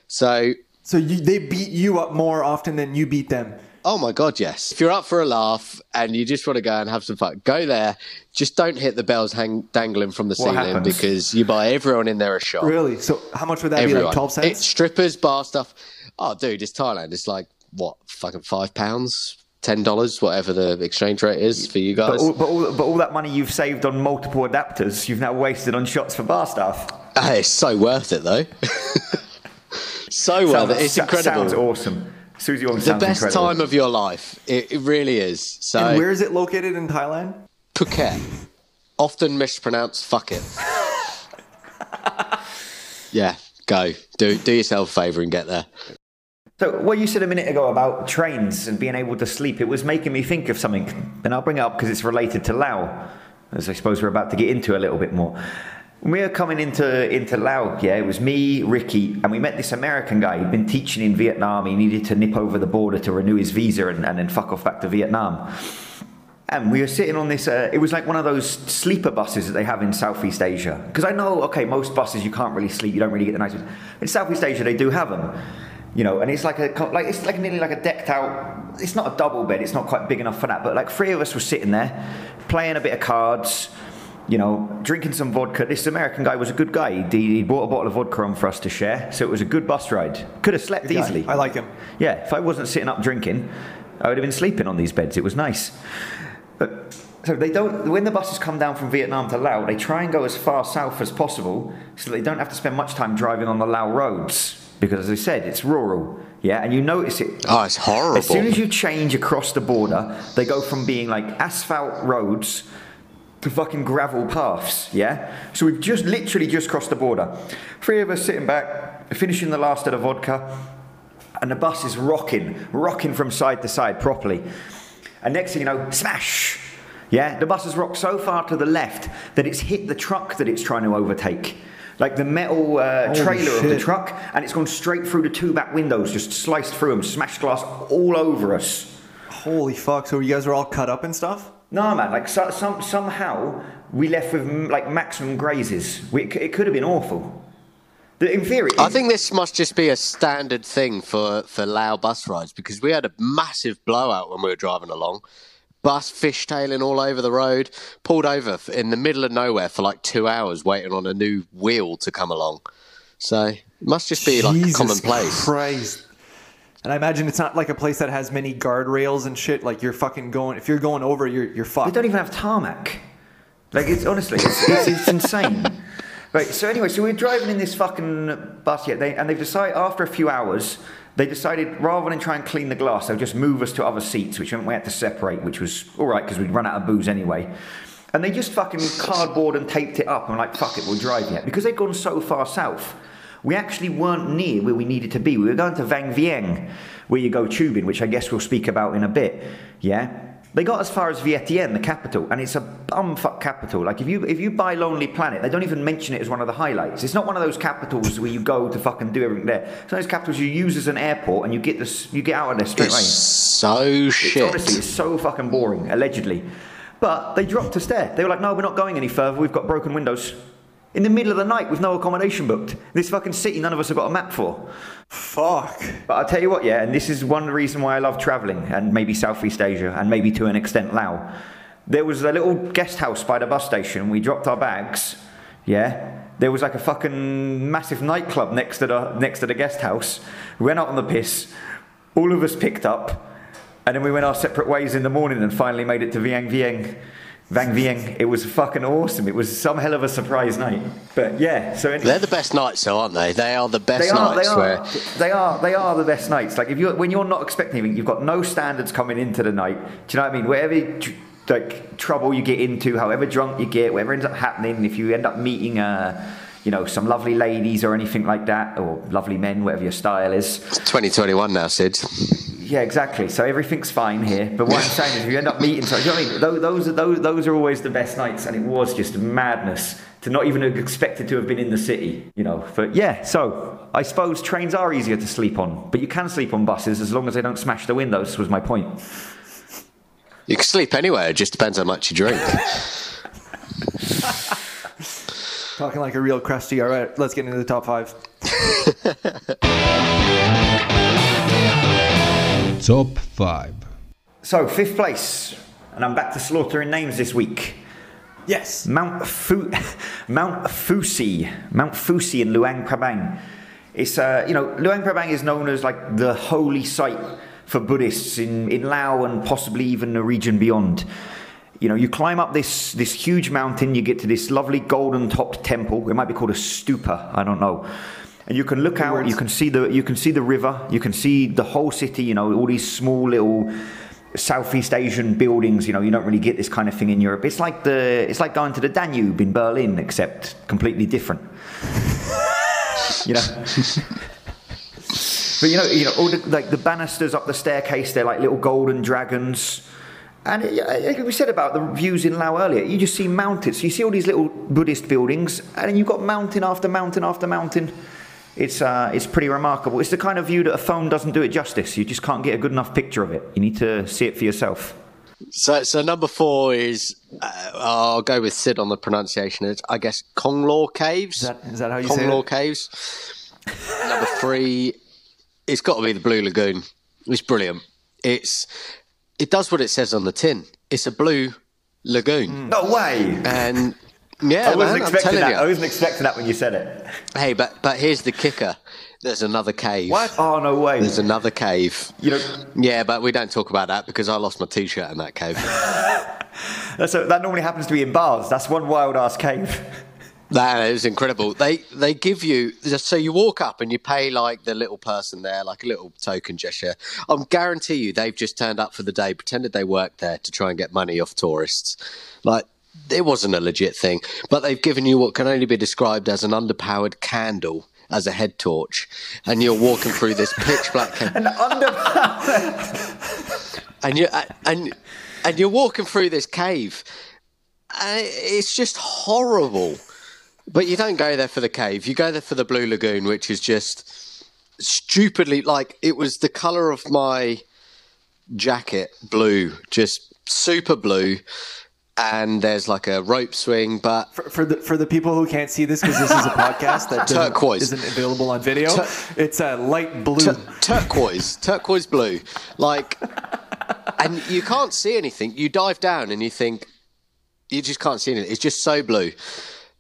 So So you, they beat you up more often than you beat them. Oh my god, yes. If you're up for a laugh and you just want to go and have some fun, go there. Just don't hit the bells hang, dangling from the What ceiling happens? because you buy everyone in there a shot. Really? So how much would that be? Everyone. Like twelve cents? It's strippers, bar stuff. Oh, dude, it's Thailand. It's like what, fucking five pounds, ten dollars, whatever the exchange rate is for you But guys. all, but, all, but all that money you've saved on multiple adapters, you've now wasted on shots for bar stuff. Ah, it's so worth it though. so worth it. It's incredible. Sounds awesome. Susie Wong the best incredible. time of your life. It, it really is. So and where is it located in Thailand? Phuket. Often mispronounced fuck it. yeah, go. Do do yourself a favour and get there. So, what you said a minute ago about trains and being able to sleep, it was making me think of something. And I'll bring it up because it's related to Lao, as I suppose we're about to get into a little bit more. When we were coming into, into Lao, yeah, it was me, Ricky, and we met this American guy. He'd been teaching in Vietnam. He needed to nip over the border to renew his visa and, and then fuck off back to Vietnam. And we were sitting on this, uh, it was like one of those sleeper buses that they have in Southeast Asia. Because I know, okay, most buses you can't really sleep, you don't really get the ones. In Southeast Asia, they do have them. You know, and it's like a, like it's like nearly like a decked out, it's not a double bed, it's not quite big enough for that, but like three of us were sitting there, playing a bit of cards, you know, drinking some vodka. This American guy was a good guy. He, he bought a bottle of vodka on for us to share, so it was a good bus ride. Could have slept guy. easily. I like him. Yeah, if I wasn't sitting up drinking, I would have been sleeping on these beds. It was nice. But so they don't. When the buses come down from Vietnam to Laos, they try and go as far south as possible, so they don't have to spend much time driving on the Lao roads. Because as I said, it's rural. Yeah, and you notice it. Oh, it's horrible. As soon as you change across the border, they go from being like asphalt roads to fucking gravel paths. Yeah. So we've just literally just crossed the border. Three of us sitting back, finishing the last of the vodka, and the bus is rocking, rocking from side to side properly. And next thing you know, smash! Yeah, the bus has rocked so far to the left that it's hit the truck that it's trying to overtake. Like the metal uh, Holy trailer of the truck, and it's gone straight through the two back windows, just sliced through them, smashed glass all over us. Holy fuck! So you guys are all cut up and stuff? No, man, like so, some, somehow we left with mm, like maximum grazes. We, it, it could have been awful. The- In theory, I think this must just be a standard thing for, for Lao bus rides because we had a massive blowout when we were driving along. Bus fishtailing all over the road, pulled over in the middle of nowhere for like two hours waiting on a new wheel to come along. So it must just be like a Jesus commonplace. Christ. And I imagine it's not like a place that has many guardrails and shit. Like you're fucking going. If you're going over, you're you're fucked. They don't even have tarmac. Like it's honestly, it's, it's, it's insane. Right. So anyway, so we're driving in this fucking bus yet, they, and they've decided after a few hours, they decided rather than try and clean the glass, they'll just move us to other seats, which meant we had to separate, which was all right because we'd run out of booze anyway. And they just fucking cardboard and taped it up. I'm like, fuck it, we'll drive yet. Because they'd gone so far south, we actually weren't near where we needed to be. We were going to Vang Vieng, where you go tubing, which I guess we'll speak about in a bit. Yeah? They got as far as Vientiane, the capital, and it's a bumfuck capital. Like if you if you buy Lonely Planet, they don't even mention it as one of the highlights. It's not one of those capitals where you go to fucking do everything there. It's one of those capitals you use as an airport and you get this you get out of there straight It's away. so It's, shit. honestly, it's so fucking boring, allegedly. But they dropped us there. They were like, no, we're not going any further. We've got broken windows. In the middle of the night with no accommodation booked. This fucking city none of us have got a map for. Fuck. But I'll tell you what, yeah, and this is one reason why I love travelling, and maybe Southeast Asia, and maybe to an extent Laos. There was a little guest house by the bus station. We dropped our bags, yeah. There was like a fucking massive nightclub next to the next to the guest house. We went out on the piss. All of us picked up, and then we went our separate ways in the morning, and finally made it to Vieng Vieng. Vang Vieng. It was fucking awesome. It was some hell of a surprise night. But yeah, so anyway. They're the best nights, though, aren't they? They are the best They are, they are, where they are, they are the best nights. Like if you when you're not expecting anything, you've got no standards coming into the night. Do you know what I mean? Whatever like trouble you get into, however drunk you get, whatever ends up happening, if you end up meeting, uh, you know, some lovely ladies or anything like that, or lovely men, whatever your style is. it's 2021 now, Sid. Yeah, exactly. So everything's fine here. But what I'm saying is, if you end up meeting, so, you know what I mean? Those, those, are, those, those are always the best nights, and it was just madness to not even have expected to have been in the city, you know. But yeah, so I suppose trains are easier to sleep on, but you can sleep on buses as long as they don't smash the windows. Was my point. You can sleep anywhere, it just depends how much you drink. Talking like a real crusty. All right, let's get into the top five. Top 5. So fifth place, and I'm back to slaughtering names this week. Yes. Mount Fu, Mount Phousi, Mount Phousi in Luang Prabang. It's uh, you know Luang Prabang is known as like the holy site for Buddhists in in Laos and possibly even the region beyond. You know, you climb up this this huge mountain, you get to this lovely golden topped temple. It might be called a stupa, I don't know. And you can look out, you can see the you can see the river, you can see the whole city. You know, all these small little Southeast Asian buildings. You know, you don't really get this kind of thing in Europe. It's like the it's like going to the Danube in Berlin, except completely different. you know. But you know, you know, all the, like the banisters up the staircase, they're like little golden dragons. And like we said about the views in Lao earlier, you just see mountains. You see all these little Buddhist buildings, and then you've got mountain after mountain after mountain. It's uh, it's pretty remarkable. It's the kind of view that a phone doesn't do it justice. You just can't get a good enough picture of it. You need to see it for yourself. So, so number four is uh, I'll go with Sid on the pronunciation. It's, I guess Konglor Caves. Is that is that how you say it? Caves. number three, it's got to be the Blue Lagoon. It's brilliant. It's it does what it says on the tin. It's a blue lagoon, No way! and yeah, I wasn't man, expecting that. you. I wasn't expecting that when you said it. Hey, but but here's the kicker. There's another cave. What? Oh no way! There's another cave. You know, Yeah, but we don't talk about that because I lost my t-shirt in that cave. a, that normally happens to be in bars. That's one wild ass cave. That is incredible. They they give you so you walk up and you pay like the little person there, like a little token gesture. I guarantee you they've just turned up for the day, pretended they worked there to try and get money off tourists. Like it wasn't a legit thing, but they've given you what can only be described as an underpowered candle as a head torch, and you're walking through this pitch black cave. An under. and you and and you're walking through this cave uh, it's just horrible but you don't go there for the cave you go there for the blue lagoon which is just stupidly like it was the color of my jacket blue just super blue and there's like a rope swing but For, for the for the people who can't see this because this is a podcast that Turquoise. isn't available on video. Tur- it's a light blue. Tur- turquoise, turquoise blue. Like, and you can't see anything. You dive down and you think, you just can't see anything. It's just so blue.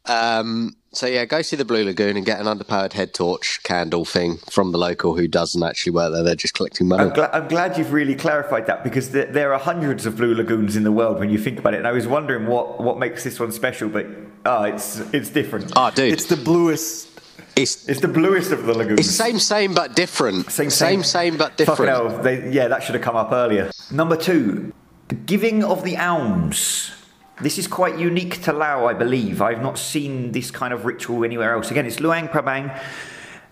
Um, so yeah, go see the Blue Lagoon and get an underpowered head torch candle thing from the local who doesn't actually work there. They're just collecting money. I'm, gla- I'm glad you've really clarified that because there, there are hundreds of blue lagoons in the world when you think about it. And I was wondering what, what makes this one special, but oh, it's it's different. Oh, dude, It's the bluest. it's It's the bluest of the lagoons. it's same, same but different. Same, same, same but Fucking different. hell, they, yeah, that should have come up earlier. Number two, the giving of the alms. This is quite unique to Lao, I believe. I've not seen this kind of ritual anywhere else. Again, it's Luang Prabang,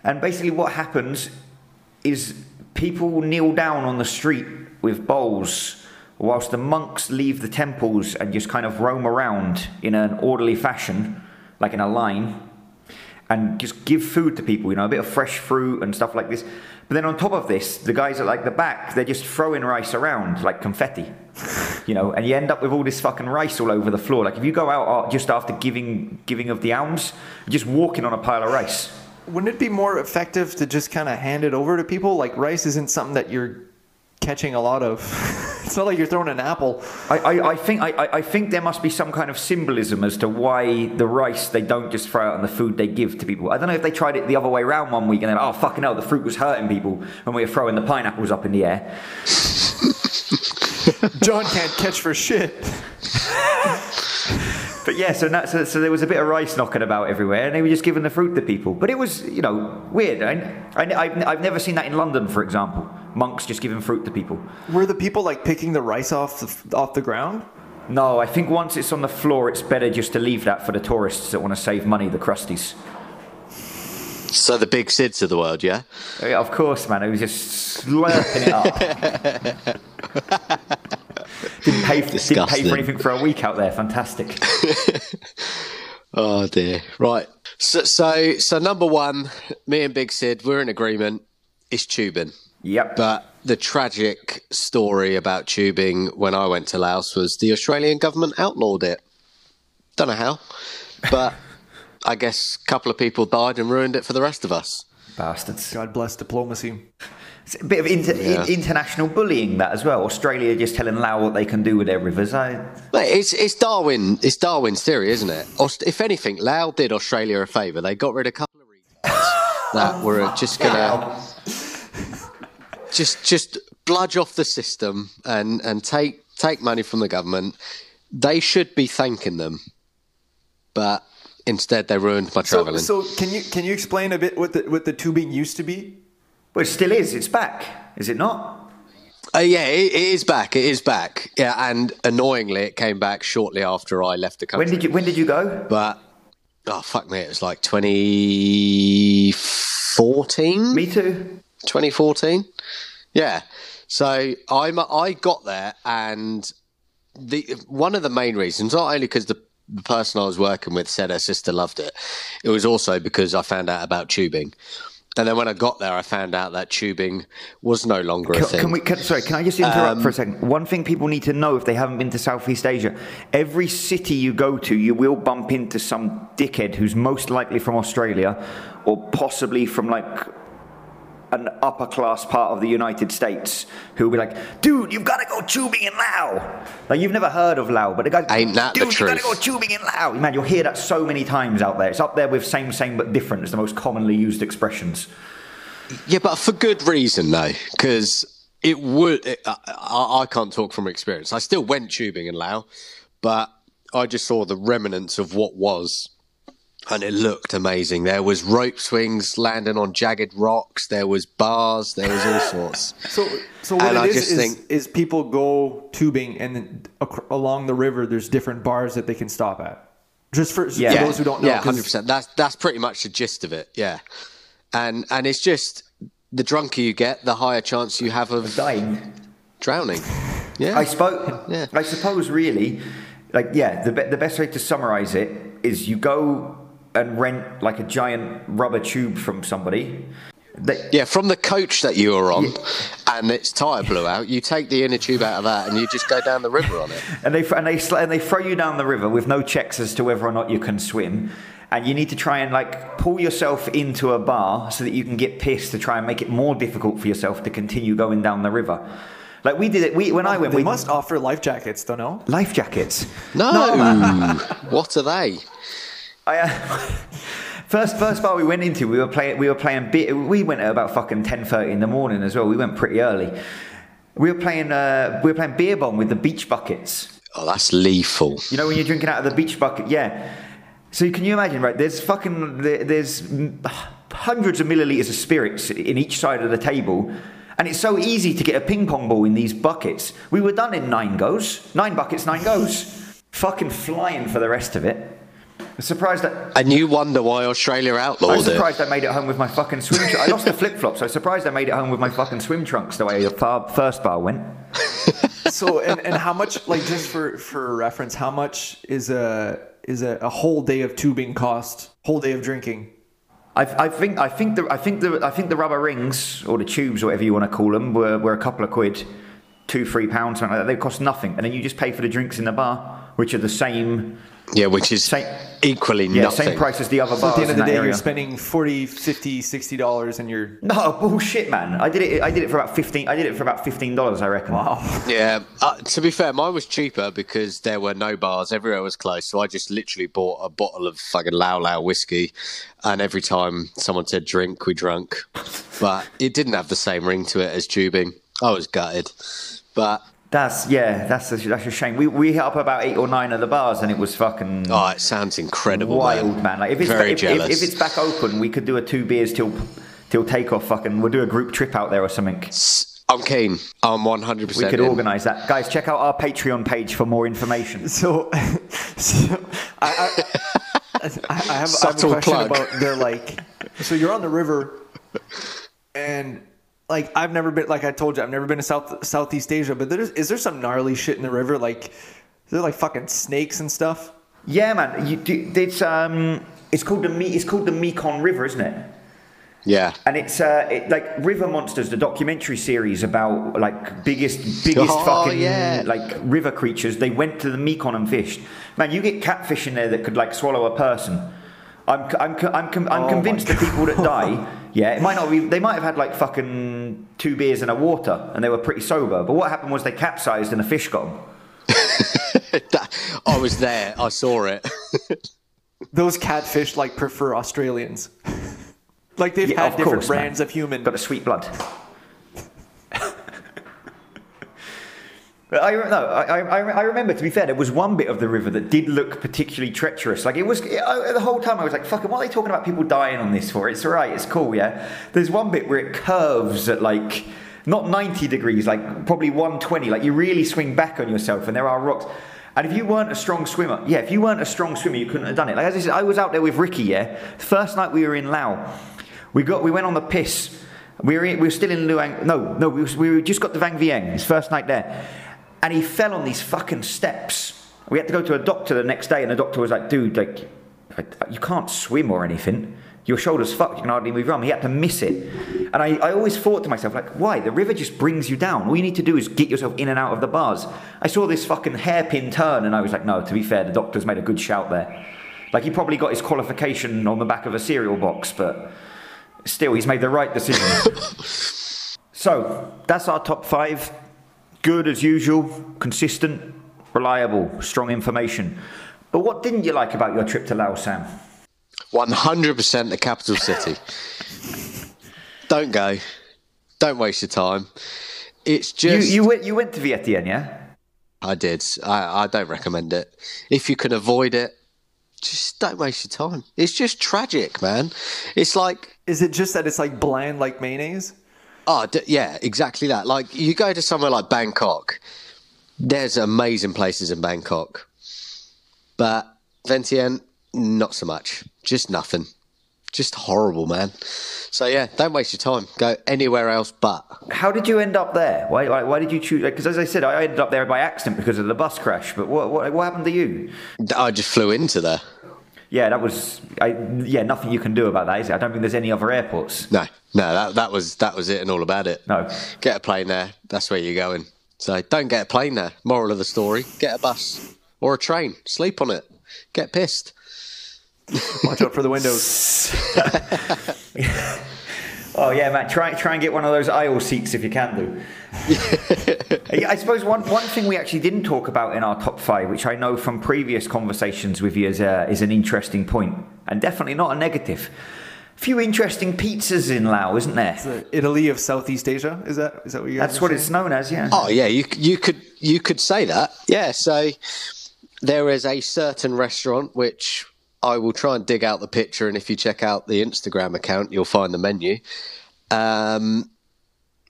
and basically what happens is people kneel down on the street with bowls whilst the monks leave the temples and just kind of roam around in an orderly fashion, like in a line, and just give food to people, you know, a bit of fresh fruit and stuff like this. But then on top of this, the guys at like the back, they're just throwing rice around like confetti, you know, and you end up with all this fucking rice all over the floor. Like if you go out uh, just after giving giving of the alms, you're just walking on a pile of rice. Wouldn't it be more effective to just kind of hand it over to people? Like rice isn't something that you're catching a lot of. it's not like you're throwing an apple. I, I, I think I, I- I think there must be some kind of symbolism as to why the rice they don't just throw out on the food they give to people. I don't know if they tried it the other way around one week and then oh fucking hell the fruit was hurting people when we were throwing the pineapples up in the air. John can't catch for shit. But yeah, so, that, so so there was a bit of rice knocking about everywhere, and they were just giving the fruit to people. But it was you know weird. I, I, I've, I've never seen that in London, for example. Monks just giving fruit to people. Were the people like picking the rice off the, off the ground? No, I think once it's on the floor, it's better just to leave that for the tourists that want to save money, the crusties. So the big Sids of the world, yeah? Yeah, of course, man. It was just slurping it up. didn't pay for, didn't pay for anything for a week out there. Fantastic. Oh dear. Right. So, so, so number one, me and Big Sid, we're in agreement. It's tubing. Yep. But the tragic story about tubing when I went to Laos was the Australian government outlawed it. Don't know how, but I guess a couple of people died and ruined it for the rest of us. Bastards. God bless diplomacy. It's a bit of inter- Yeah. international bullying that as well. Australia just telling Lao what they can do with their rivers. I, Mate, it's it's Darwin. It's Darwin's theory, isn't it? Aust- If anything, Lao did Australia a favour. They got rid of a couple of retards that were just gonna just just bludge off the system and and take take money from the government. They should be thanking them, but instead they ruined my So, travelling. so can you can you explain a bit what the what the tubing used to be? Well, it still is. It's back, is it not? Uh, yeah, it, it is back. It is back. Yeah, and annoyingly, it came back shortly after I left the country. When did you When did you go? But oh fuck me, it was like 2014. Me too. 2014. Yeah. So I'm I got there, and the one of the main reasons, not only because the the person I was working with said her sister loved it, it was also because I found out about tubing. And then when I got there, I found out that tubing was no longer a Can, thing. can we? Can, sorry, can I just interrupt um, for a second? One thing people need to know if they haven't been to Southeast Asia: every city you go to, you will bump into some dickhead who's most likely from Australia, or possibly from like an upper class part of the United States, who will be like, "Dude, you've got to go tubing in Lao." Like you've never heard of Lao, but the guy, Ain't that the dude, you got to go tubing in Lao. Man, you'll hear that so many times out there. It's up there with same, same but different. It's the most commonly used expressions. Yeah, but for good reason though, because it would. It, I, I I can't talk from experience. I still went tubing in Laos, but I just saw the remnants of what was, and it looked amazing. There was rope swings landing on jagged rocks. There was bars. There was all sorts. So so what And I it is just is, think- is people go tubing and then ac- along the river there's different bars that they can stop at. Just for, Yeah. for those who don't know. yeah, hundred percent. That's that's pretty much the gist of it. Yeah, and and it's just the drunker you get, the higher chance you have of Dying. drowning. Yeah, I suppose. Yeah. I suppose really, like yeah, the be- the best way to summarize it is you go and rent like a giant rubber tube from somebody. They, Yeah, from the coach that you were on, and its tire blew out. You take the inner tube out of that, and you just go down the river on it. and they and they sl- and they throw you down the river with no checks as to whether or not you can swim. And you need to try and like pull yourself into a bar so that you can get pissed to try and make it more difficult for yourself to continue going down the river. Like we did it. We when I oh, went, they we must offer life jackets, don't know? life jackets. No, what are they? I, uh, first first bar we went into, we were playing we were playing beer. We went at about fucking ten thirty in the morning as well. We went pretty early. We were playing uh, we were playing beer bomb with the beach buckets. Oh, that's lethal. You know when you're drinking out of the beach bucket, yeah. So can you imagine, right? There's fucking there's hundreds of milliliters of spirits in each side of the table. And it's so easy to get a ping pong ball in these buckets. We were done in nine goes. Nine buckets, nine goes. fucking flying for the rest of it. I'm surprised that And you wonder why Australia outlawed it. I'm outlawed it. surprised I made it home with my fucking swim. Tr- I lost the flip flops. I'm surprised I made it home with my fucking swim trunks the way the far, first bar went. So and, and how much like just for for reference, how much is a is a, a whole day of tubing cost? Whole day of drinking. I, I think I think the I think the I think the rubber rings or the tubes or whatever you want to call them were, were a couple of quid, two three pounds something like that. They cost nothing, and then you just pay for the drinks in the bar, which are the same Yeah, which is Same- equally yeah nothing. same price as the other So bars at the end of the day, area. you're spending 40 50 60 dollars and you're no bullshit, man. I did it. I did it for about fifteen. I did it for about fifteen dollars, I reckon. wow. Yeah, uh, to be fair, mine was cheaper because there were no bars. Everywhere was closed. So I just literally bought a bottle of fucking Lao Lao whiskey. And every time someone said drink, we drunk. But it didn't have the same ring to it as tubing. I was gutted. But That's yeah. That's a, that's a shame. We we hit up about eight or nine of the bars, and it was fucking oh, it sounds incredible. wild, man. man. Like if it's Very if, if, jealous. if it's back open, we could do a two beers till till takeoff. Fucking, we'll do a group trip out there or something. I'm keen. I'm 100% We could in. organise that, guys. Check out our Patreon page for more information. So, so I, I, I, I have, I have a question plug. about they're like, so you're on the river, and like I've never been, like I told you, I've never been to South Southeast Asia, but there's is there some gnarly shit in the river? Like, is there like fucking snakes and stuff? Yeah, man. You, it's um, it's called the Me- it's called the Mekong River, isn't it? Yeah. And it's uh, it, like River Monsters, the documentary series about like biggest, biggest Oh, fucking yeah. like river creatures. They went to the Mekong and fished. Man, you get catfish in there that could like swallow a person. I'm, c- I'm, c- I'm, com- I'm Oh, convinced the people that die, yeah, it might not be. They might have had like fucking two beers and a water, and they were pretty sober. But what happened was they capsized and a fish got them. That- I was there. I saw it. Those catfish like prefer Australians. like they've Yeah, had of different course, man. brands of human. Got a sweet blood. I, no, I, I, I remember, to be fair, there was one bit of the river that did look particularly treacherous. Like, it was, I, the whole time I was like, fucking, what are they talking about people dying on this for? It's alright, it's cool, yeah? There's one bit where it curves at like, not 90 degrees, like probably 120. Like, you really swing back on yourself, and there are rocks. And if you weren't a strong swimmer, yeah, if you weren't a strong swimmer, you couldn't have done it. Like, as I said, I was out there with Ricky, yeah? First night we were in Laos, we got, we went on the piss. We were, in, we were still in Luang. No, no, we, we just got to Vang Vieng, his first night there. And he fell on these fucking steps. We had to go to a doctor the next day, and the doctor was like, dude, like, you can't swim or anything. Your shoulder's fucked, you can hardly move around. He had to miss it. And I, I always thought to myself, like, why? The river just brings you down. All you need to do is get yourself in and out of the bars. I saw this fucking hairpin turn, and I was like, no, to be fair, the doctor's made a good shout there. Like, he probably got his qualification on the back of a cereal box, but still, he's made the right decision. so, that's our top five. Good as usual, consistent, reliable, strong information. But what didn't you like about your trip to Laos, Sam? 100% the capital city. Don't go. Don't waste your time. It's You, just. you, went, you went to Vientiane, yeah? I did. I, I don't recommend it. If you can avoid it, just don't waste your time. It's just tragic, man. It's like Is it just that it's like bland like mayonnaise? Oh, d- yeah, exactly that. Like you go to somewhere like Bangkok, there's amazing places in Bangkok, but Vientiane, not so much. Just nothing. Just horrible, man. So yeah, don't waste your time. Go anywhere else but. How did you end up there? Why, why, why did you choose? Because as I said, I ended up there by accident because of the bus crash. But what, what, what happened to you? I just flew into there. Yeah, that was. I, yeah, nothing you can do about that, is it? I don't think there's any other airports. No, no, that that was that was it and all about it. No. Get a plane there. That's where you're going. So don't get a plane there. Moral of the story: get a bus or a train. Sleep on it. Get pissed. Watch out for the windows. Oh yeah, Matt. Try try and get one of those aisle seats if you can do. I suppose one, one thing we actually didn't talk about in our top five, which I know from previous conversations with you is, a, is an interesting point, and definitely not a negative. A few interesting pizzas in Laos, isn't there? The Italy of Southeast Asia. Is that is that what you? That's what saying? it's known as, yeah. Oh yeah, you you could you could say that. Yeah. So there is a certain restaurant which I will try and dig out the picture, and if you check out the Instagram account, you'll find the menu. Um,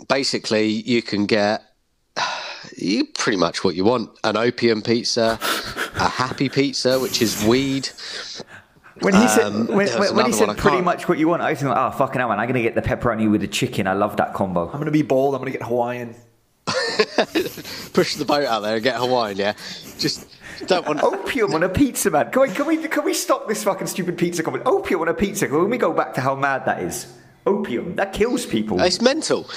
basically, you can get you pretty much what you want: an opium pizza, a happy pizza, which is weed. When he said, Um, when, when, when he another one said pretty much what you want, I was like, oh, fucking hell, man, I'm going to get the pepperoni with the chicken. I love that combo. I'm gonna be bold. I'm gonna get Hawaiian. Push the boat out there and get Hawaiian, yeah? Just don't want. Opium on a pizza, man. Can we, can we, can we stop this fucking stupid pizza comment? Opium on a pizza. Can we go back to how mad that is? Opium. That kills people. It's mental.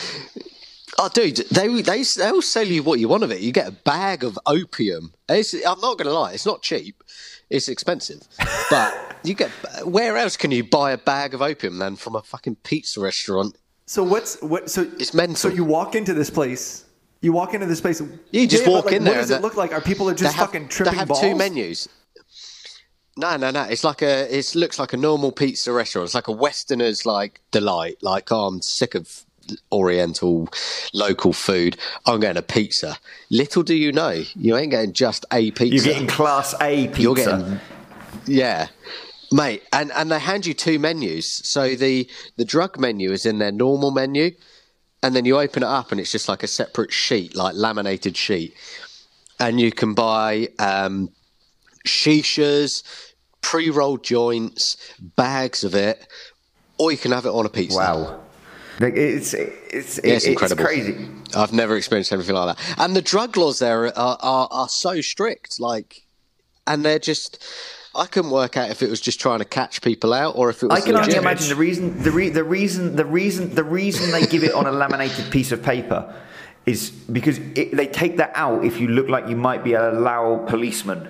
Oh, dude, they they they'll sell you what you want of it. You get a bag of opium. It's, I'm not going to lie, it's not cheap. It's expensive, but you get. Where else can you buy a bag of opium than from a fucking pizza restaurant? So what's what? So It's mental. So you walk into this place. You walk into this place. You just Yeah, walk like, in What there does it look like? Are people are just have- fucking tripping They have balls? two menus. No, no, no. It's like a. It looks like a normal pizza restaurant. It's like a Westerner's like delight. Like oh, I'm sick of Oriental local food. I'm getting a pizza. Little do you know, you ain't getting just a pizza. You're getting class A pizza. You're getting, yeah, mate, and and they hand you two menus. So the the drug menu is in their normal menu, and then you open it up, and it's just like a separate sheet, like laminated sheet, and you can buy um, shishas, pre-rolled joints, bags of it, or you can have it on a pizza. wow. Like, It's, it's, Yeah, it's it's incredible. crazy. I've never experienced anything like that. And the drug laws there are, are, are so strict, like, and they're just. I couldn't work out if it was just trying to catch people out or if it was. I can only imagine the reason the, re- the reason the reason the reason they give it on a laminated piece of paper is because it, they take that out if you look like you might be a Lao policeman.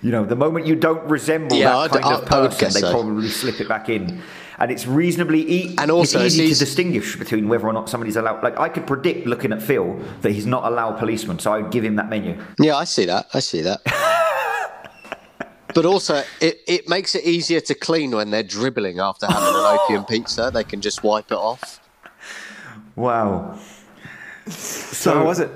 You know, the moment you don't resemble Yeah, that I'd- kind I- of person, they so. probably slip it back in. And it's reasonably e- And also, it's easy it's to distinguish between whether or not somebody's allowed. Like I could predict looking at Phil that he's not a Lao policeman, so I would give him that menu. Yeah, I see that. I see that. but also, it, it makes it easier to clean when they're dribbling after having an opium pizza. They can just wipe it off. Wow. So how was it?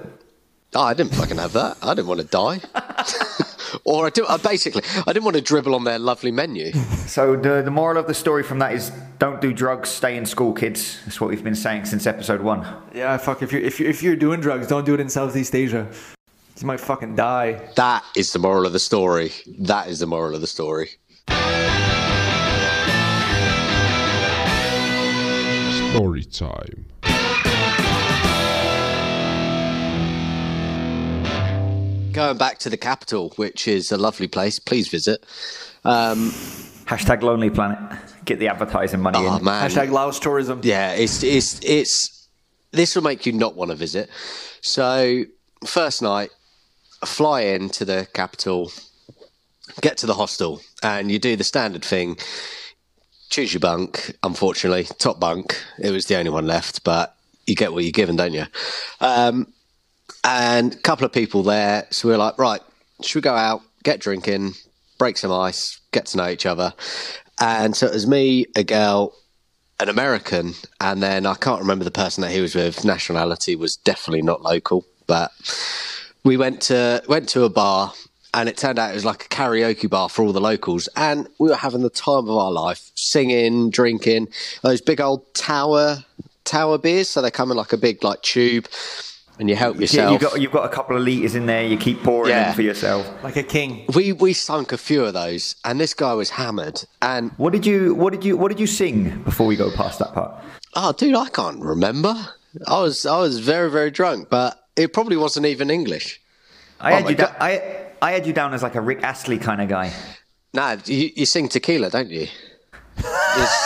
Oh, I didn't fucking have that. I didn't want to die. or I, do, I uh, basically, I didn't want to dribble on their lovely menu. So the the moral of the story from that is don't do drugs, stay in school, kids. That's what we've been saying since episode one. Yeah, fuck. If you're if you if you're doing drugs, don't do it in Southeast Asia. You might fucking die. That is the moral of the story. That is the moral of the story. Story time. Going back to the capital, which is a lovely place. Please visit. Um, Hashtag Lonely Planet. Get the advertising money oh in. man, Hashtag Laos tourism. Yeah, it's it's it's this will make you not want to visit. So first night, fly in to the capital, get to the hostel, and you do the standard thing. Choose your bunk. Unfortunately, top bunk. It was the only one left, but you get what you're given, don't you? Um, and a couple of people there, so we are like, right, should we go out, get drinking, break some ice, get to know each other? And so it was me, a girl, an American, and then I can't remember the person that he was with. Nationality was definitely not local, but we went to went to a bar, and it turned out it was like a karaoke bar for all the locals, and we were having the time of our life, singing, drinking those big old tower tower beers. So they come in like a big like tube, and you help Yeah, yourself. you've got you've got a couple of liters in there. You keep pouring Yeah. in for yourself. Like a king. we we sunk a few of those, and this guy was hammered, and What did you What did you What did you sing before we go past that part? Oh, dude, I can't remember. I was I was very very drunk, but it probably wasn't even English. I Oh had my you down. I I had you down as like a Rick Astley kind of guy. Nah, you, you sing tequila, don't you?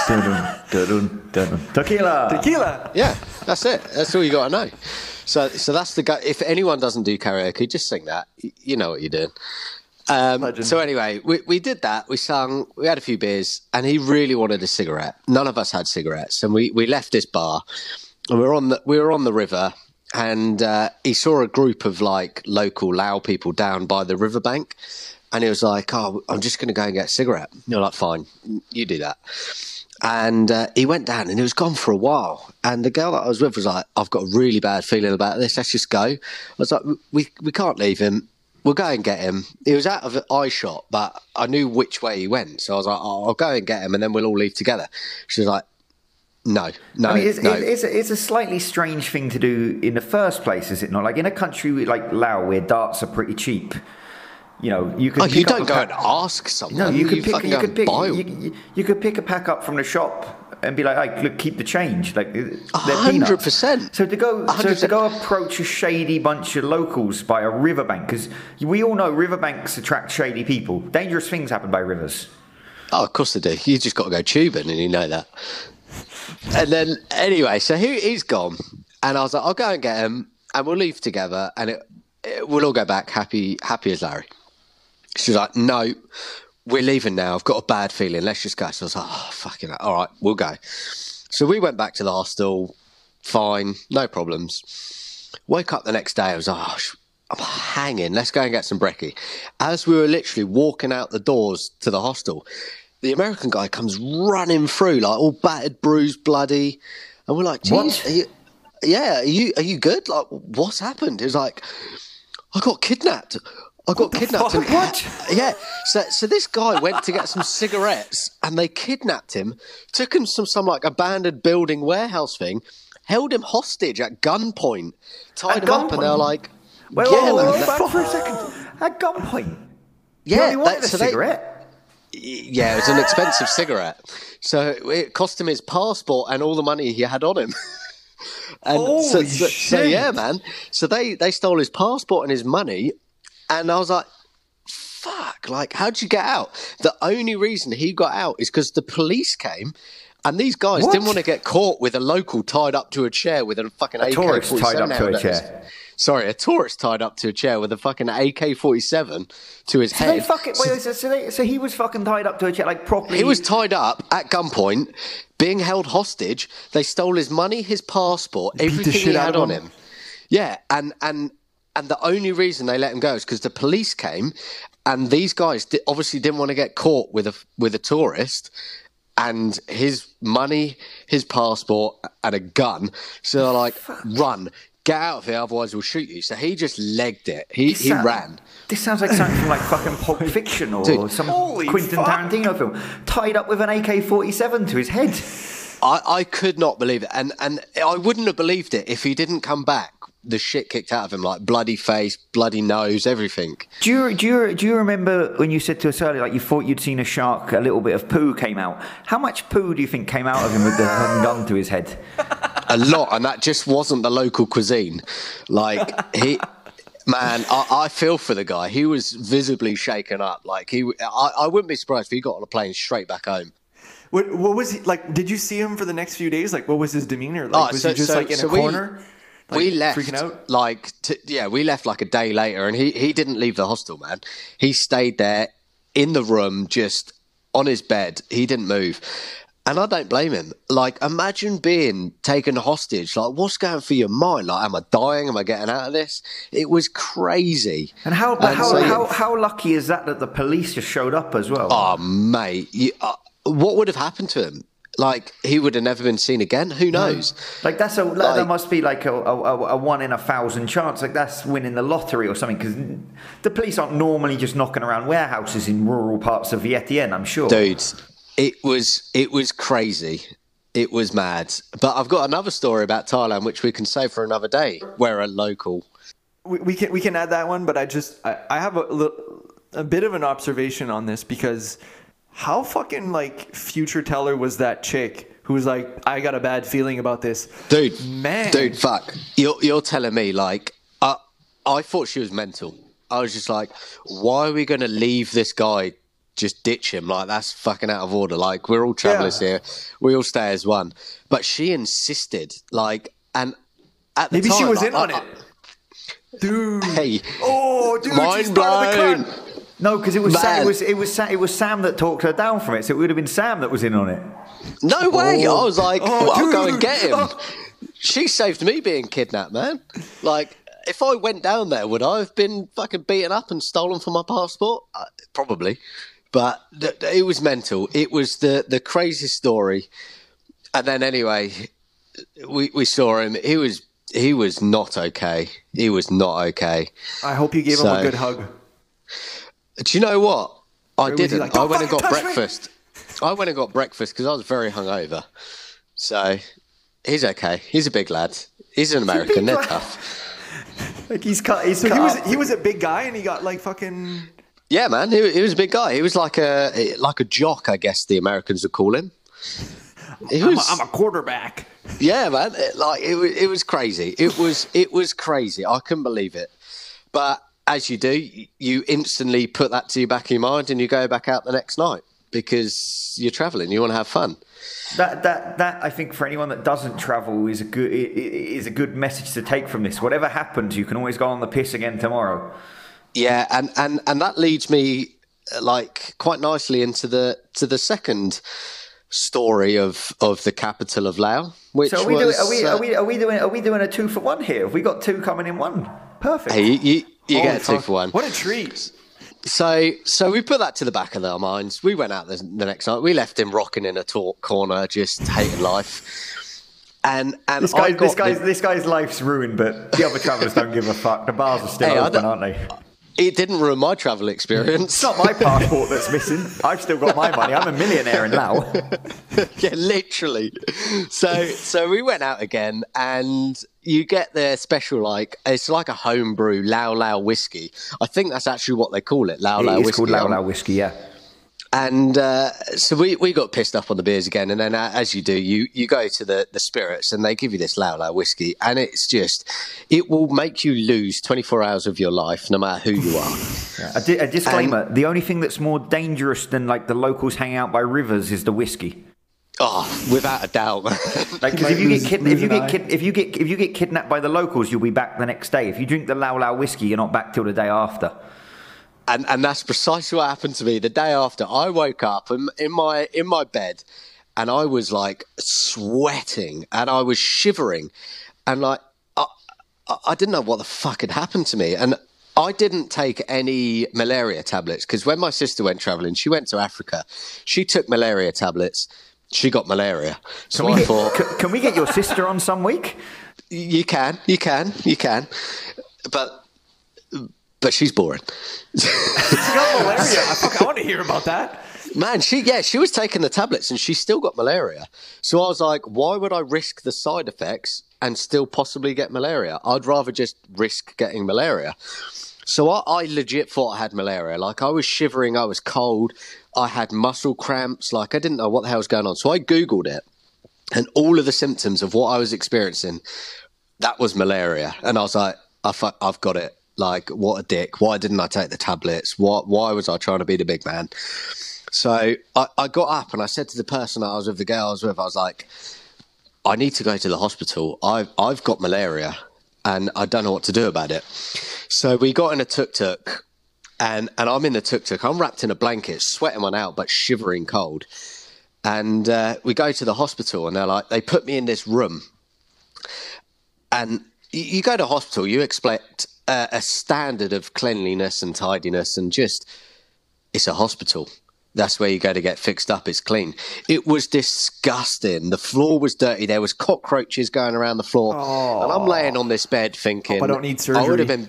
Dun-dun, dun-dun, dun-dun. Tequila. Tequila. yeah, that's it. That's all you got to know. So so that's the guy. If anyone doesn't do karaoke, just sing that. You know what you're doing. Um, so anyway, we, we did that. We sung. We had a few beers, and he really wanted a cigarette. None of us had cigarettes, and we, we left this bar, and we were on the we were on the river, and uh, he saw a group of like local Lao people down by the riverbank, and he was like, "Oh, I'm just going to go and get a cigarette." And you're like, "Fine, you do that." And uh, he went down, and he was gone for a while. And the girl that I was with was like, "I've got a really bad feeling about this. Let's just go." I was like, "We we can't leave him. We'll go and get him." He was out of eye shot, but I knew which way he went, so I was like, "I'll I'll go and get him, and then we'll all leave together." She was like, "No, no, I mean, it's, no." it- it's, a, it's a slightly strange thing to do in the first place, is it not? Like in a country like Laos where darts are pretty cheap, You know, you could. Oh, pick you don't go pack- and ask someone. No, you could pick. You could pick. You, you, you could pick a pack up from the shop and be like, "Hey, look, keep the change." Like they're hundred percent. So to go, so to 100%. go approach a shady bunch of locals by a riverbank, because we all know riverbanks attract shady people. Dangerous things happen by rivers. Oh, of course they do. You just got to go tubing, and you know that. And then anyway, so he, he's gone, and I was like, I'll go and get him, and we'll leave together, and it, it, we'll all go back happy, happy as Larry. She was like, No, we're leaving now. I've got a bad feeling. Let's just go. So I was like, Oh, fucking, all right, we'll go. So we went back to the hostel. Fine, no problems. Woke up the next day. I was like, oh, I'm hanging. Let's go and get some brekkie. As we were literally walking out the doors to the hostel, the American guy comes running through, like all battered, bruised, bloody, and we're like, What? Are you, yeah, are you are you good? Like, what's happened?" He's like, "I got kidnapped. I got kidnapped." What? Yeah. So so this guy went to get some cigarettes, and they kidnapped him, took him some some like abandoned building warehouse thing, held him hostage at gunpoint, tied At him up, and they're like, Wait, yeah, wait, wait, wait, for a second. At gunpoint. yeah, you only wanted that- a so they- cigarette. Yeah, it was an expensive cigarette. So it cost him his passport and all the money he had on him. and so, Holy so, so shit. yeah, man. So they they stole his passport and his money, and I was like, "Fuck!" Like, how'd you get out? The only reason he got out is because the police came. And these guys What? didn't want to get caught with a local tied up to a chair with a fucking AK tourist tied up to a chair. Sorry, a tourist tied up to a chair with a fucking AK forty seven to his So head. fucking, wait, so, so, they, so he was fucking tied up to a chair, like properly. He was tied up at gunpoint, being held hostage. They stole his money, his passport, everything he had on him. him. Yeah, and and and the only reason they let him go is because the police came, and these guys di- obviously didn't want to get caught with a with a tourist. And his money, his passport, and a gun. So they're like, "Run, get out of here, otherwise we'll shoot you." So he just legged it. He This he sound- ran. This sounds like something from like fucking Pulp Fiction or Dude. some Quentin fuck. Tarantino film. Tied up with an AK 47 to his head. I, I could not believe it, and and I wouldn't have believed it if he didn't come back. The shit kicked out of him, like bloody face, bloody nose, everything. Do you, do, you, do you remember when you said to us earlier, like you thought you'd seen a shark, a little bit of poo came out? How much poo do you think came out of him with the fucking gun to his head? A lot, and that just wasn't the local cuisine. Like he, man, I, I feel for the guy. He was visibly shaken up. Like he, I, I wouldn't be surprised if he got on a plane straight back home. What, what was he like? Did you see him for the next few days? Like, what was his demeanor? Like, Oh, was so- he just so- like in so a we- corner? Like, we left freaking out. like t- yeah we left like a day later and he, he didn't leave the hostel man. He stayed there in the room just on his bed. He didn't move. And i don't blame him. Like imagine being taken hostage. Like what's going through your mind? Like am i dying? Am i getting out of this? It was crazy. And how, And how, so, how, how lucky is that that the police just showed up as well? oh mate you, uh, what would have happened to him like he would have never been seen again who knows Like that's a that Like- must be like a, a, a a one in a thousand chance. Like that's winning the lottery or something. Because the police aren't normally just knocking around warehouses in rural parts of Vientiane. I'm sure. dude it was it was crazy it was mad but i've got another story about thailand which we can save for another day where a local we, we can we can add that one, but I just I, I have a little, a bit of an observation on this because how fucking like future teller was that chick who was like I got a bad feeling about this, dude Man. dude fuck. You're, you're telling me like I, I thought she was mental. I was just like why are we going to leave this guy just ditch him? Like that's fucking out of order. Like we're all travelers Yeah. here. We all stay as one. But she insisted like and at the Maybe she was I- in on I- it, dude. hey Oh, dude, mind part of the blown. No, because it was Sam, it was it was Sam, it was Sam that talked her down from it. So it would have been Sam that was in on it. No way! I was like, Oh, well, I'll go and get him. Oh. She saved me being kidnapped, man. Like, if I went down there, would I have been fucking beaten up and stolen for my passport? Uh, probably. But th- th- it was mental. It was the the craziest story. And then anyway, we we saw him. He was he was not okay. He was not okay. I hope you gave him a good hug. Do you know what? I was didn't. like, I went and got fucking touch me!" breakfast. I went and got breakfast because I was very hungover. So he's okay. He's a big lad. He's an American. They're tough. Like he's cut. He's So cut he was up. he was a big guy and he got like fucking Yeah, man, he, he was a big guy. He was like a like a jock, I guess the Americans would call him. He I'm a, was, I'm a quarterback. yeah, man. It, like it, was- it was crazy. It was it was crazy. I couldn't believe it. But as you do, you- instantly put that to your back of your mind, and you go back out the next night because you're traveling. You want to have fun. That that that I think for anyone that doesn't travel is a good is a good message to take from this. Whatever happens, you can always go on the piss again tomorrow. Yeah, and and and that leads me uh, like quite nicely into the to the second story of of the capital of Laos, which So are we, was. doing, are, we, uh, are, we, are we doing are we doing a two for one here? Have we got two coming in one? Perfect. Hey, you, you, you Holy get a two fuck. for one. What a treat. So, so we put that to the back of our minds. We went out the, the next night. We left him rocking in a talk corner, just hating life. And and This I guy, this guy's the- this guy's life's ruined, but the other travellers don't give a fuck. The bars are still Hey, open, aren't they? it didn't ruin my travel experience. It's not my passport that's missing. I've still got my money. I'm a millionaire in Laos. yeah, literally. So, so we went out again, and you get their special like it's like a homebrew Lao Lao whiskey. I think that's actually what they call it, Lao Lao It's whiskey. called Lao Lao whiskey, yeah. And uh, so we, we got pissed up on the beers again, and then uh, as you do, you, you go to the, the spirits, and they give you this Lao Lao whiskey, and it's just it will make you lose twenty four hours of your life, no matter who you are. A, di- a disclaimer: the only thing that's more dangerous than like the locals hanging out by rivers is the whiskey. Oh, without a doubt. Like, 'cause might if you get kid- if you get kid- if you get if you get kidnapped by the locals, you'll be back the next day. If you drink the Lao Lao whiskey, you're not back till the day after. and and that's precisely what happened to me the day after. I woke up in, in my in my bed, and I was like sweating, and I was shivering, and like I, I I didn't know what the fuck had happened to me, and. I didn't take any malaria tablets because when my sister went traveling, she went to Africa. She took malaria tablets. She got malaria. So Can I we, get, thought, c- can we get your sister on some week? you can, you can, you can, but but she's boring. she got malaria. I, fuck, I want to hear about that. Man, she yeah, she was taking the tablets and she still got malaria. So I was like, why would I risk the side effects and still possibly get malaria? I'd rather just risk getting malaria. So I, I legit thought I had malaria. Like I was shivering, I was cold, I had muscle cramps. Like I didn't know what the hell was going on. So I googled it, and all of the symptoms of what I was experiencing, that was malaria. And I was like, I I've got it. Like what a dick. Why didn't I take the tablets? Why why was I trying to be the big man? So I, I got up and I said to the person I was with, the girl I was with, I was like, I need to go to the hospital. I've, I've got malaria and I don't know what to do about it. So we got in a tuk tuk and, and I'm in the tuk tuk. I'm wrapped in a blanket, sweating one out, but shivering cold. And uh, we go to the hospital and they're like, they put me in this room. And you, go to hospital, you expect a, a standard of cleanliness and tidiness and just it's a hospital. That's where you go to get fixed up. It's clean. It was disgusting. The floor was dirty. There was cockroaches going around the floor, and I'm laying on this bed thinking, Hope I don't need surgery." I would have been,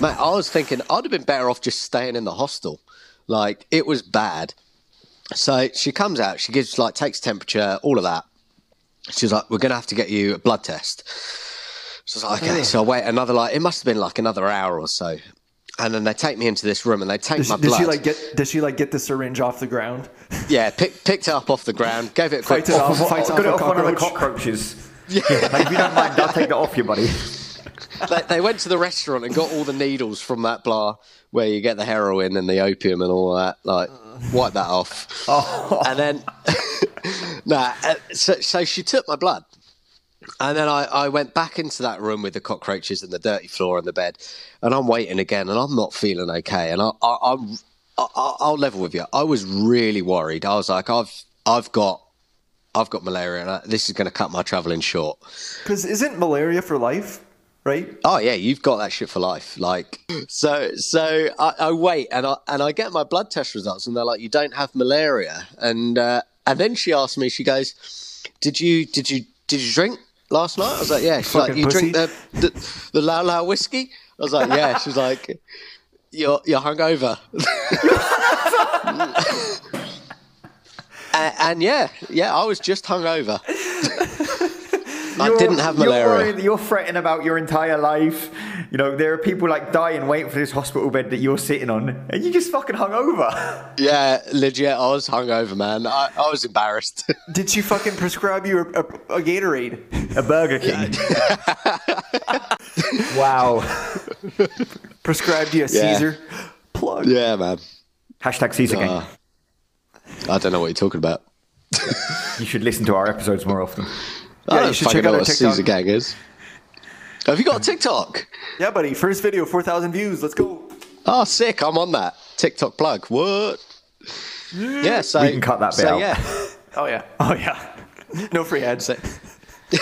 man. I was thinking I'd have been better off just staying in the hostel. Like it was bad. So she comes out. She gives like takes temperature, all of that. She's like, "We're gonna have to get you a blood test." So I was like, "Okay." So I wait another like it must have been like another hour or so, and then they take me into this room and they take Does, my she- blood. she like get? Does she like get the syringe off the ground? Yeah, pick, picked it up off the ground, gave it a quick. Fights it off. What- Fights got off it off one of the cockroach. cockroaches. Yeah. Like, if you don't mind, I'll take that off you, buddy. They, they went to the restaurant and got all the needles from that blah where you get the heroin and the opium and all that. Like, wipe that off. And then, nah. uh, So, so she took my blood. And then I, I went back into that room with the cockroaches and the dirty floor and the bed, and I'm waiting again, and I'm not feeling okay. And I, I, I'm, I, I- I'll level with you. I was really worried. I was like, I've, I've got, I've got malaria, and I, this is going to cut my traveling short. Because isn't malaria for life? Right? Oh yeah, you've got that shit for life. Like so, so I, I wait and I and I get my blood test results, and they're like, "You don't have malaria." And uh, and then she asked me, she goes, "Did you did you did you drink last night?" I was like, "Yeah." She's like, "You drink the the, the Lao Lao whiskey?" I was like, "Yeah." She's like, "You're you're hungover." and, and yeah, yeah, I was just hungover. I didn't have You're, malaria. you're fretting about your entire life. You know, there are people like dying waiting for this hospital bed that you're sitting on, and you just fucking hung over. Yeah, legit. I was hungover, man. I, I was embarrassed. Did she fucking prescribe you a, a, a Gatorade? A Burger King. wow. Prescribed you a Yeah. Caesar? Plug. yeah, man. Hashtag Caesar King. Uh, I don't know what you're talking about. You should listen to our episodes more often. I you should check out know our what TikTok. Caesar Gang is. Have you got a TikTok? Yeah, buddy. First video, 4,000 views. Let's go. Oh, sick! I'm on that TikTok plug. What? Yeah, so We can cut that bit so, out. Yeah, Oh, yeah. Oh, yeah. No free ads. so,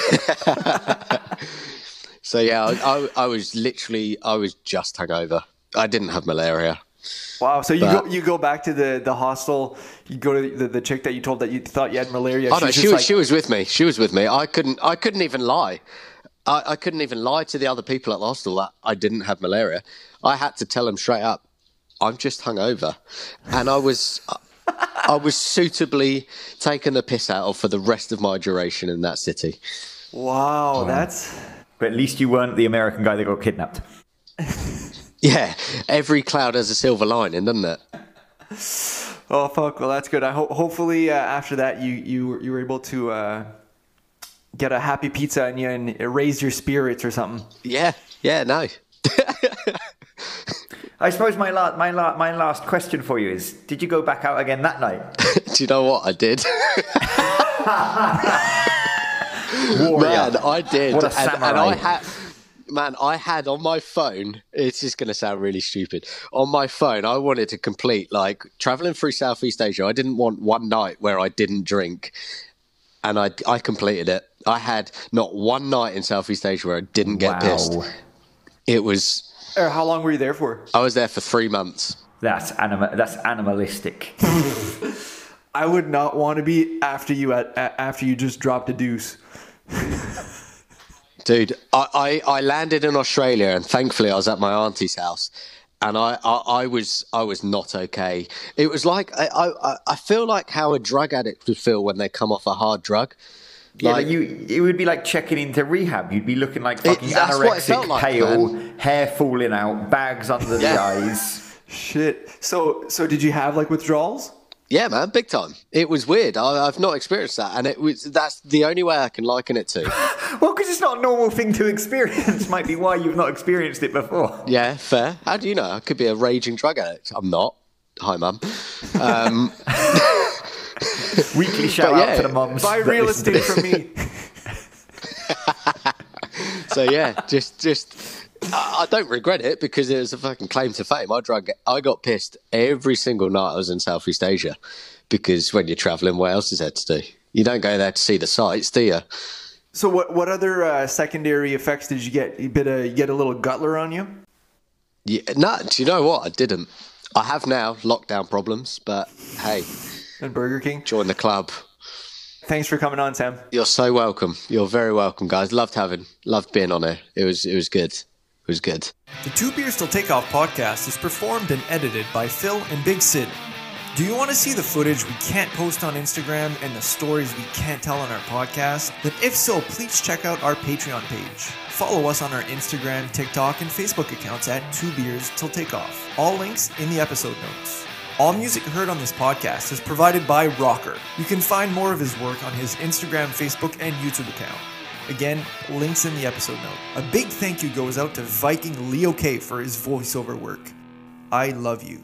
so yeah, I, I, I was literally, I was just hungover. I didn't have malaria. Wow. So you But- go you go back to the, the hostel. You go to the, the chick that you told that you thought you had malaria. Oh no, she's she was like, she was with me. She was with me. I couldn't I couldn't even lie. I, I couldn't even lie to the other people at the hostel that I didn't have malaria. I had to tell them straight up, I'm just hungover, and I was. I was suitably taken the piss out of for the rest of my duration in that city. Wow, that's But at least you weren't the American guy that got kidnapped. Yeah, every cloud has a silver lining, doesn't it? oh fuck. Well, that's good. I hope hopefully uh, after that you you were- you were able to uh, get a happy pizza and you and raise your spirits or something. Yeah, yeah, no. I suppose my, la- my, la- my last question for you is Did you go back out again that night? Do you know what I did? Man, I did. What a and, and. I had man, I had on my phone, it's just gonna sound really stupid. On my phone, I wanted to complete like traveling through Southeast Asia, I didn't want one night where I didn't drink. And I I completed it. I had not one night in Southeast Asia where I didn't get pissed. It was Or how long were you there for? I was there for three months. That's, anima- that's animalistic. I would not want to be after you at, a- after you just dropped a deuce. Dude, I, I, I landed in Australia and thankfully I was at my auntie's house and I, I, I was I was not okay. It was like I, I, I feel like how a drug addict would feel when they come off a hard drug. Yeah, Like- but you, it would be like checking into rehab. You'd be looking like fucking it anorexic, like, pale, man. hair falling out, bags under the eyes. Shit. So so did you have like withdrawals? Yeah, man, big time. It was weird. I, I've not experienced that, and it was that's the only way I can liken it to. Well, because it's not a normal thing to experience. Might be why you've not experienced it before. Yeah, fair. How do you know? I could be a raging drug addict. I'm not. Hi, mum. Um, Weekly shout But out to the mums. Buy real estate from me. so yeah, just just I, don't regret it because it was a fucking claim to fame. I drug I got pissed every single night I was in Southeast Asia because when you're travelling, what else is there to do? You don't go there to see the sights, do you? So what what other uh, secondary effects did you get? You bit a you get a little gutler on you? Yeah, no, do you know what? I didn't. I have now lockdown problems, but hey, And Burger King. join the club. Thanks for coming on, Sam. You're so welcome. You're very welcome, guys. Loved having, loved being on here. It was, it was good. It was good. The Two Beers Till Takeoff podcast is performed and edited by Phil and Big Sid. Do you want to see the footage we can't post on Instagram and the stories we can't tell on our podcast? Then, if so, please check out our Patreon page. Follow us on our Instagram, TikTok, and Facebook accounts at Two Beers Till Takeoff. All links in the episode notes. All music heard on this podcast is provided by Rocker. You can find more of his work on his Instagram, Facebook, and YouTube account. Again, links in the episode note. A big thank you goes out to Viking Leo K for his voiceover work. I love you.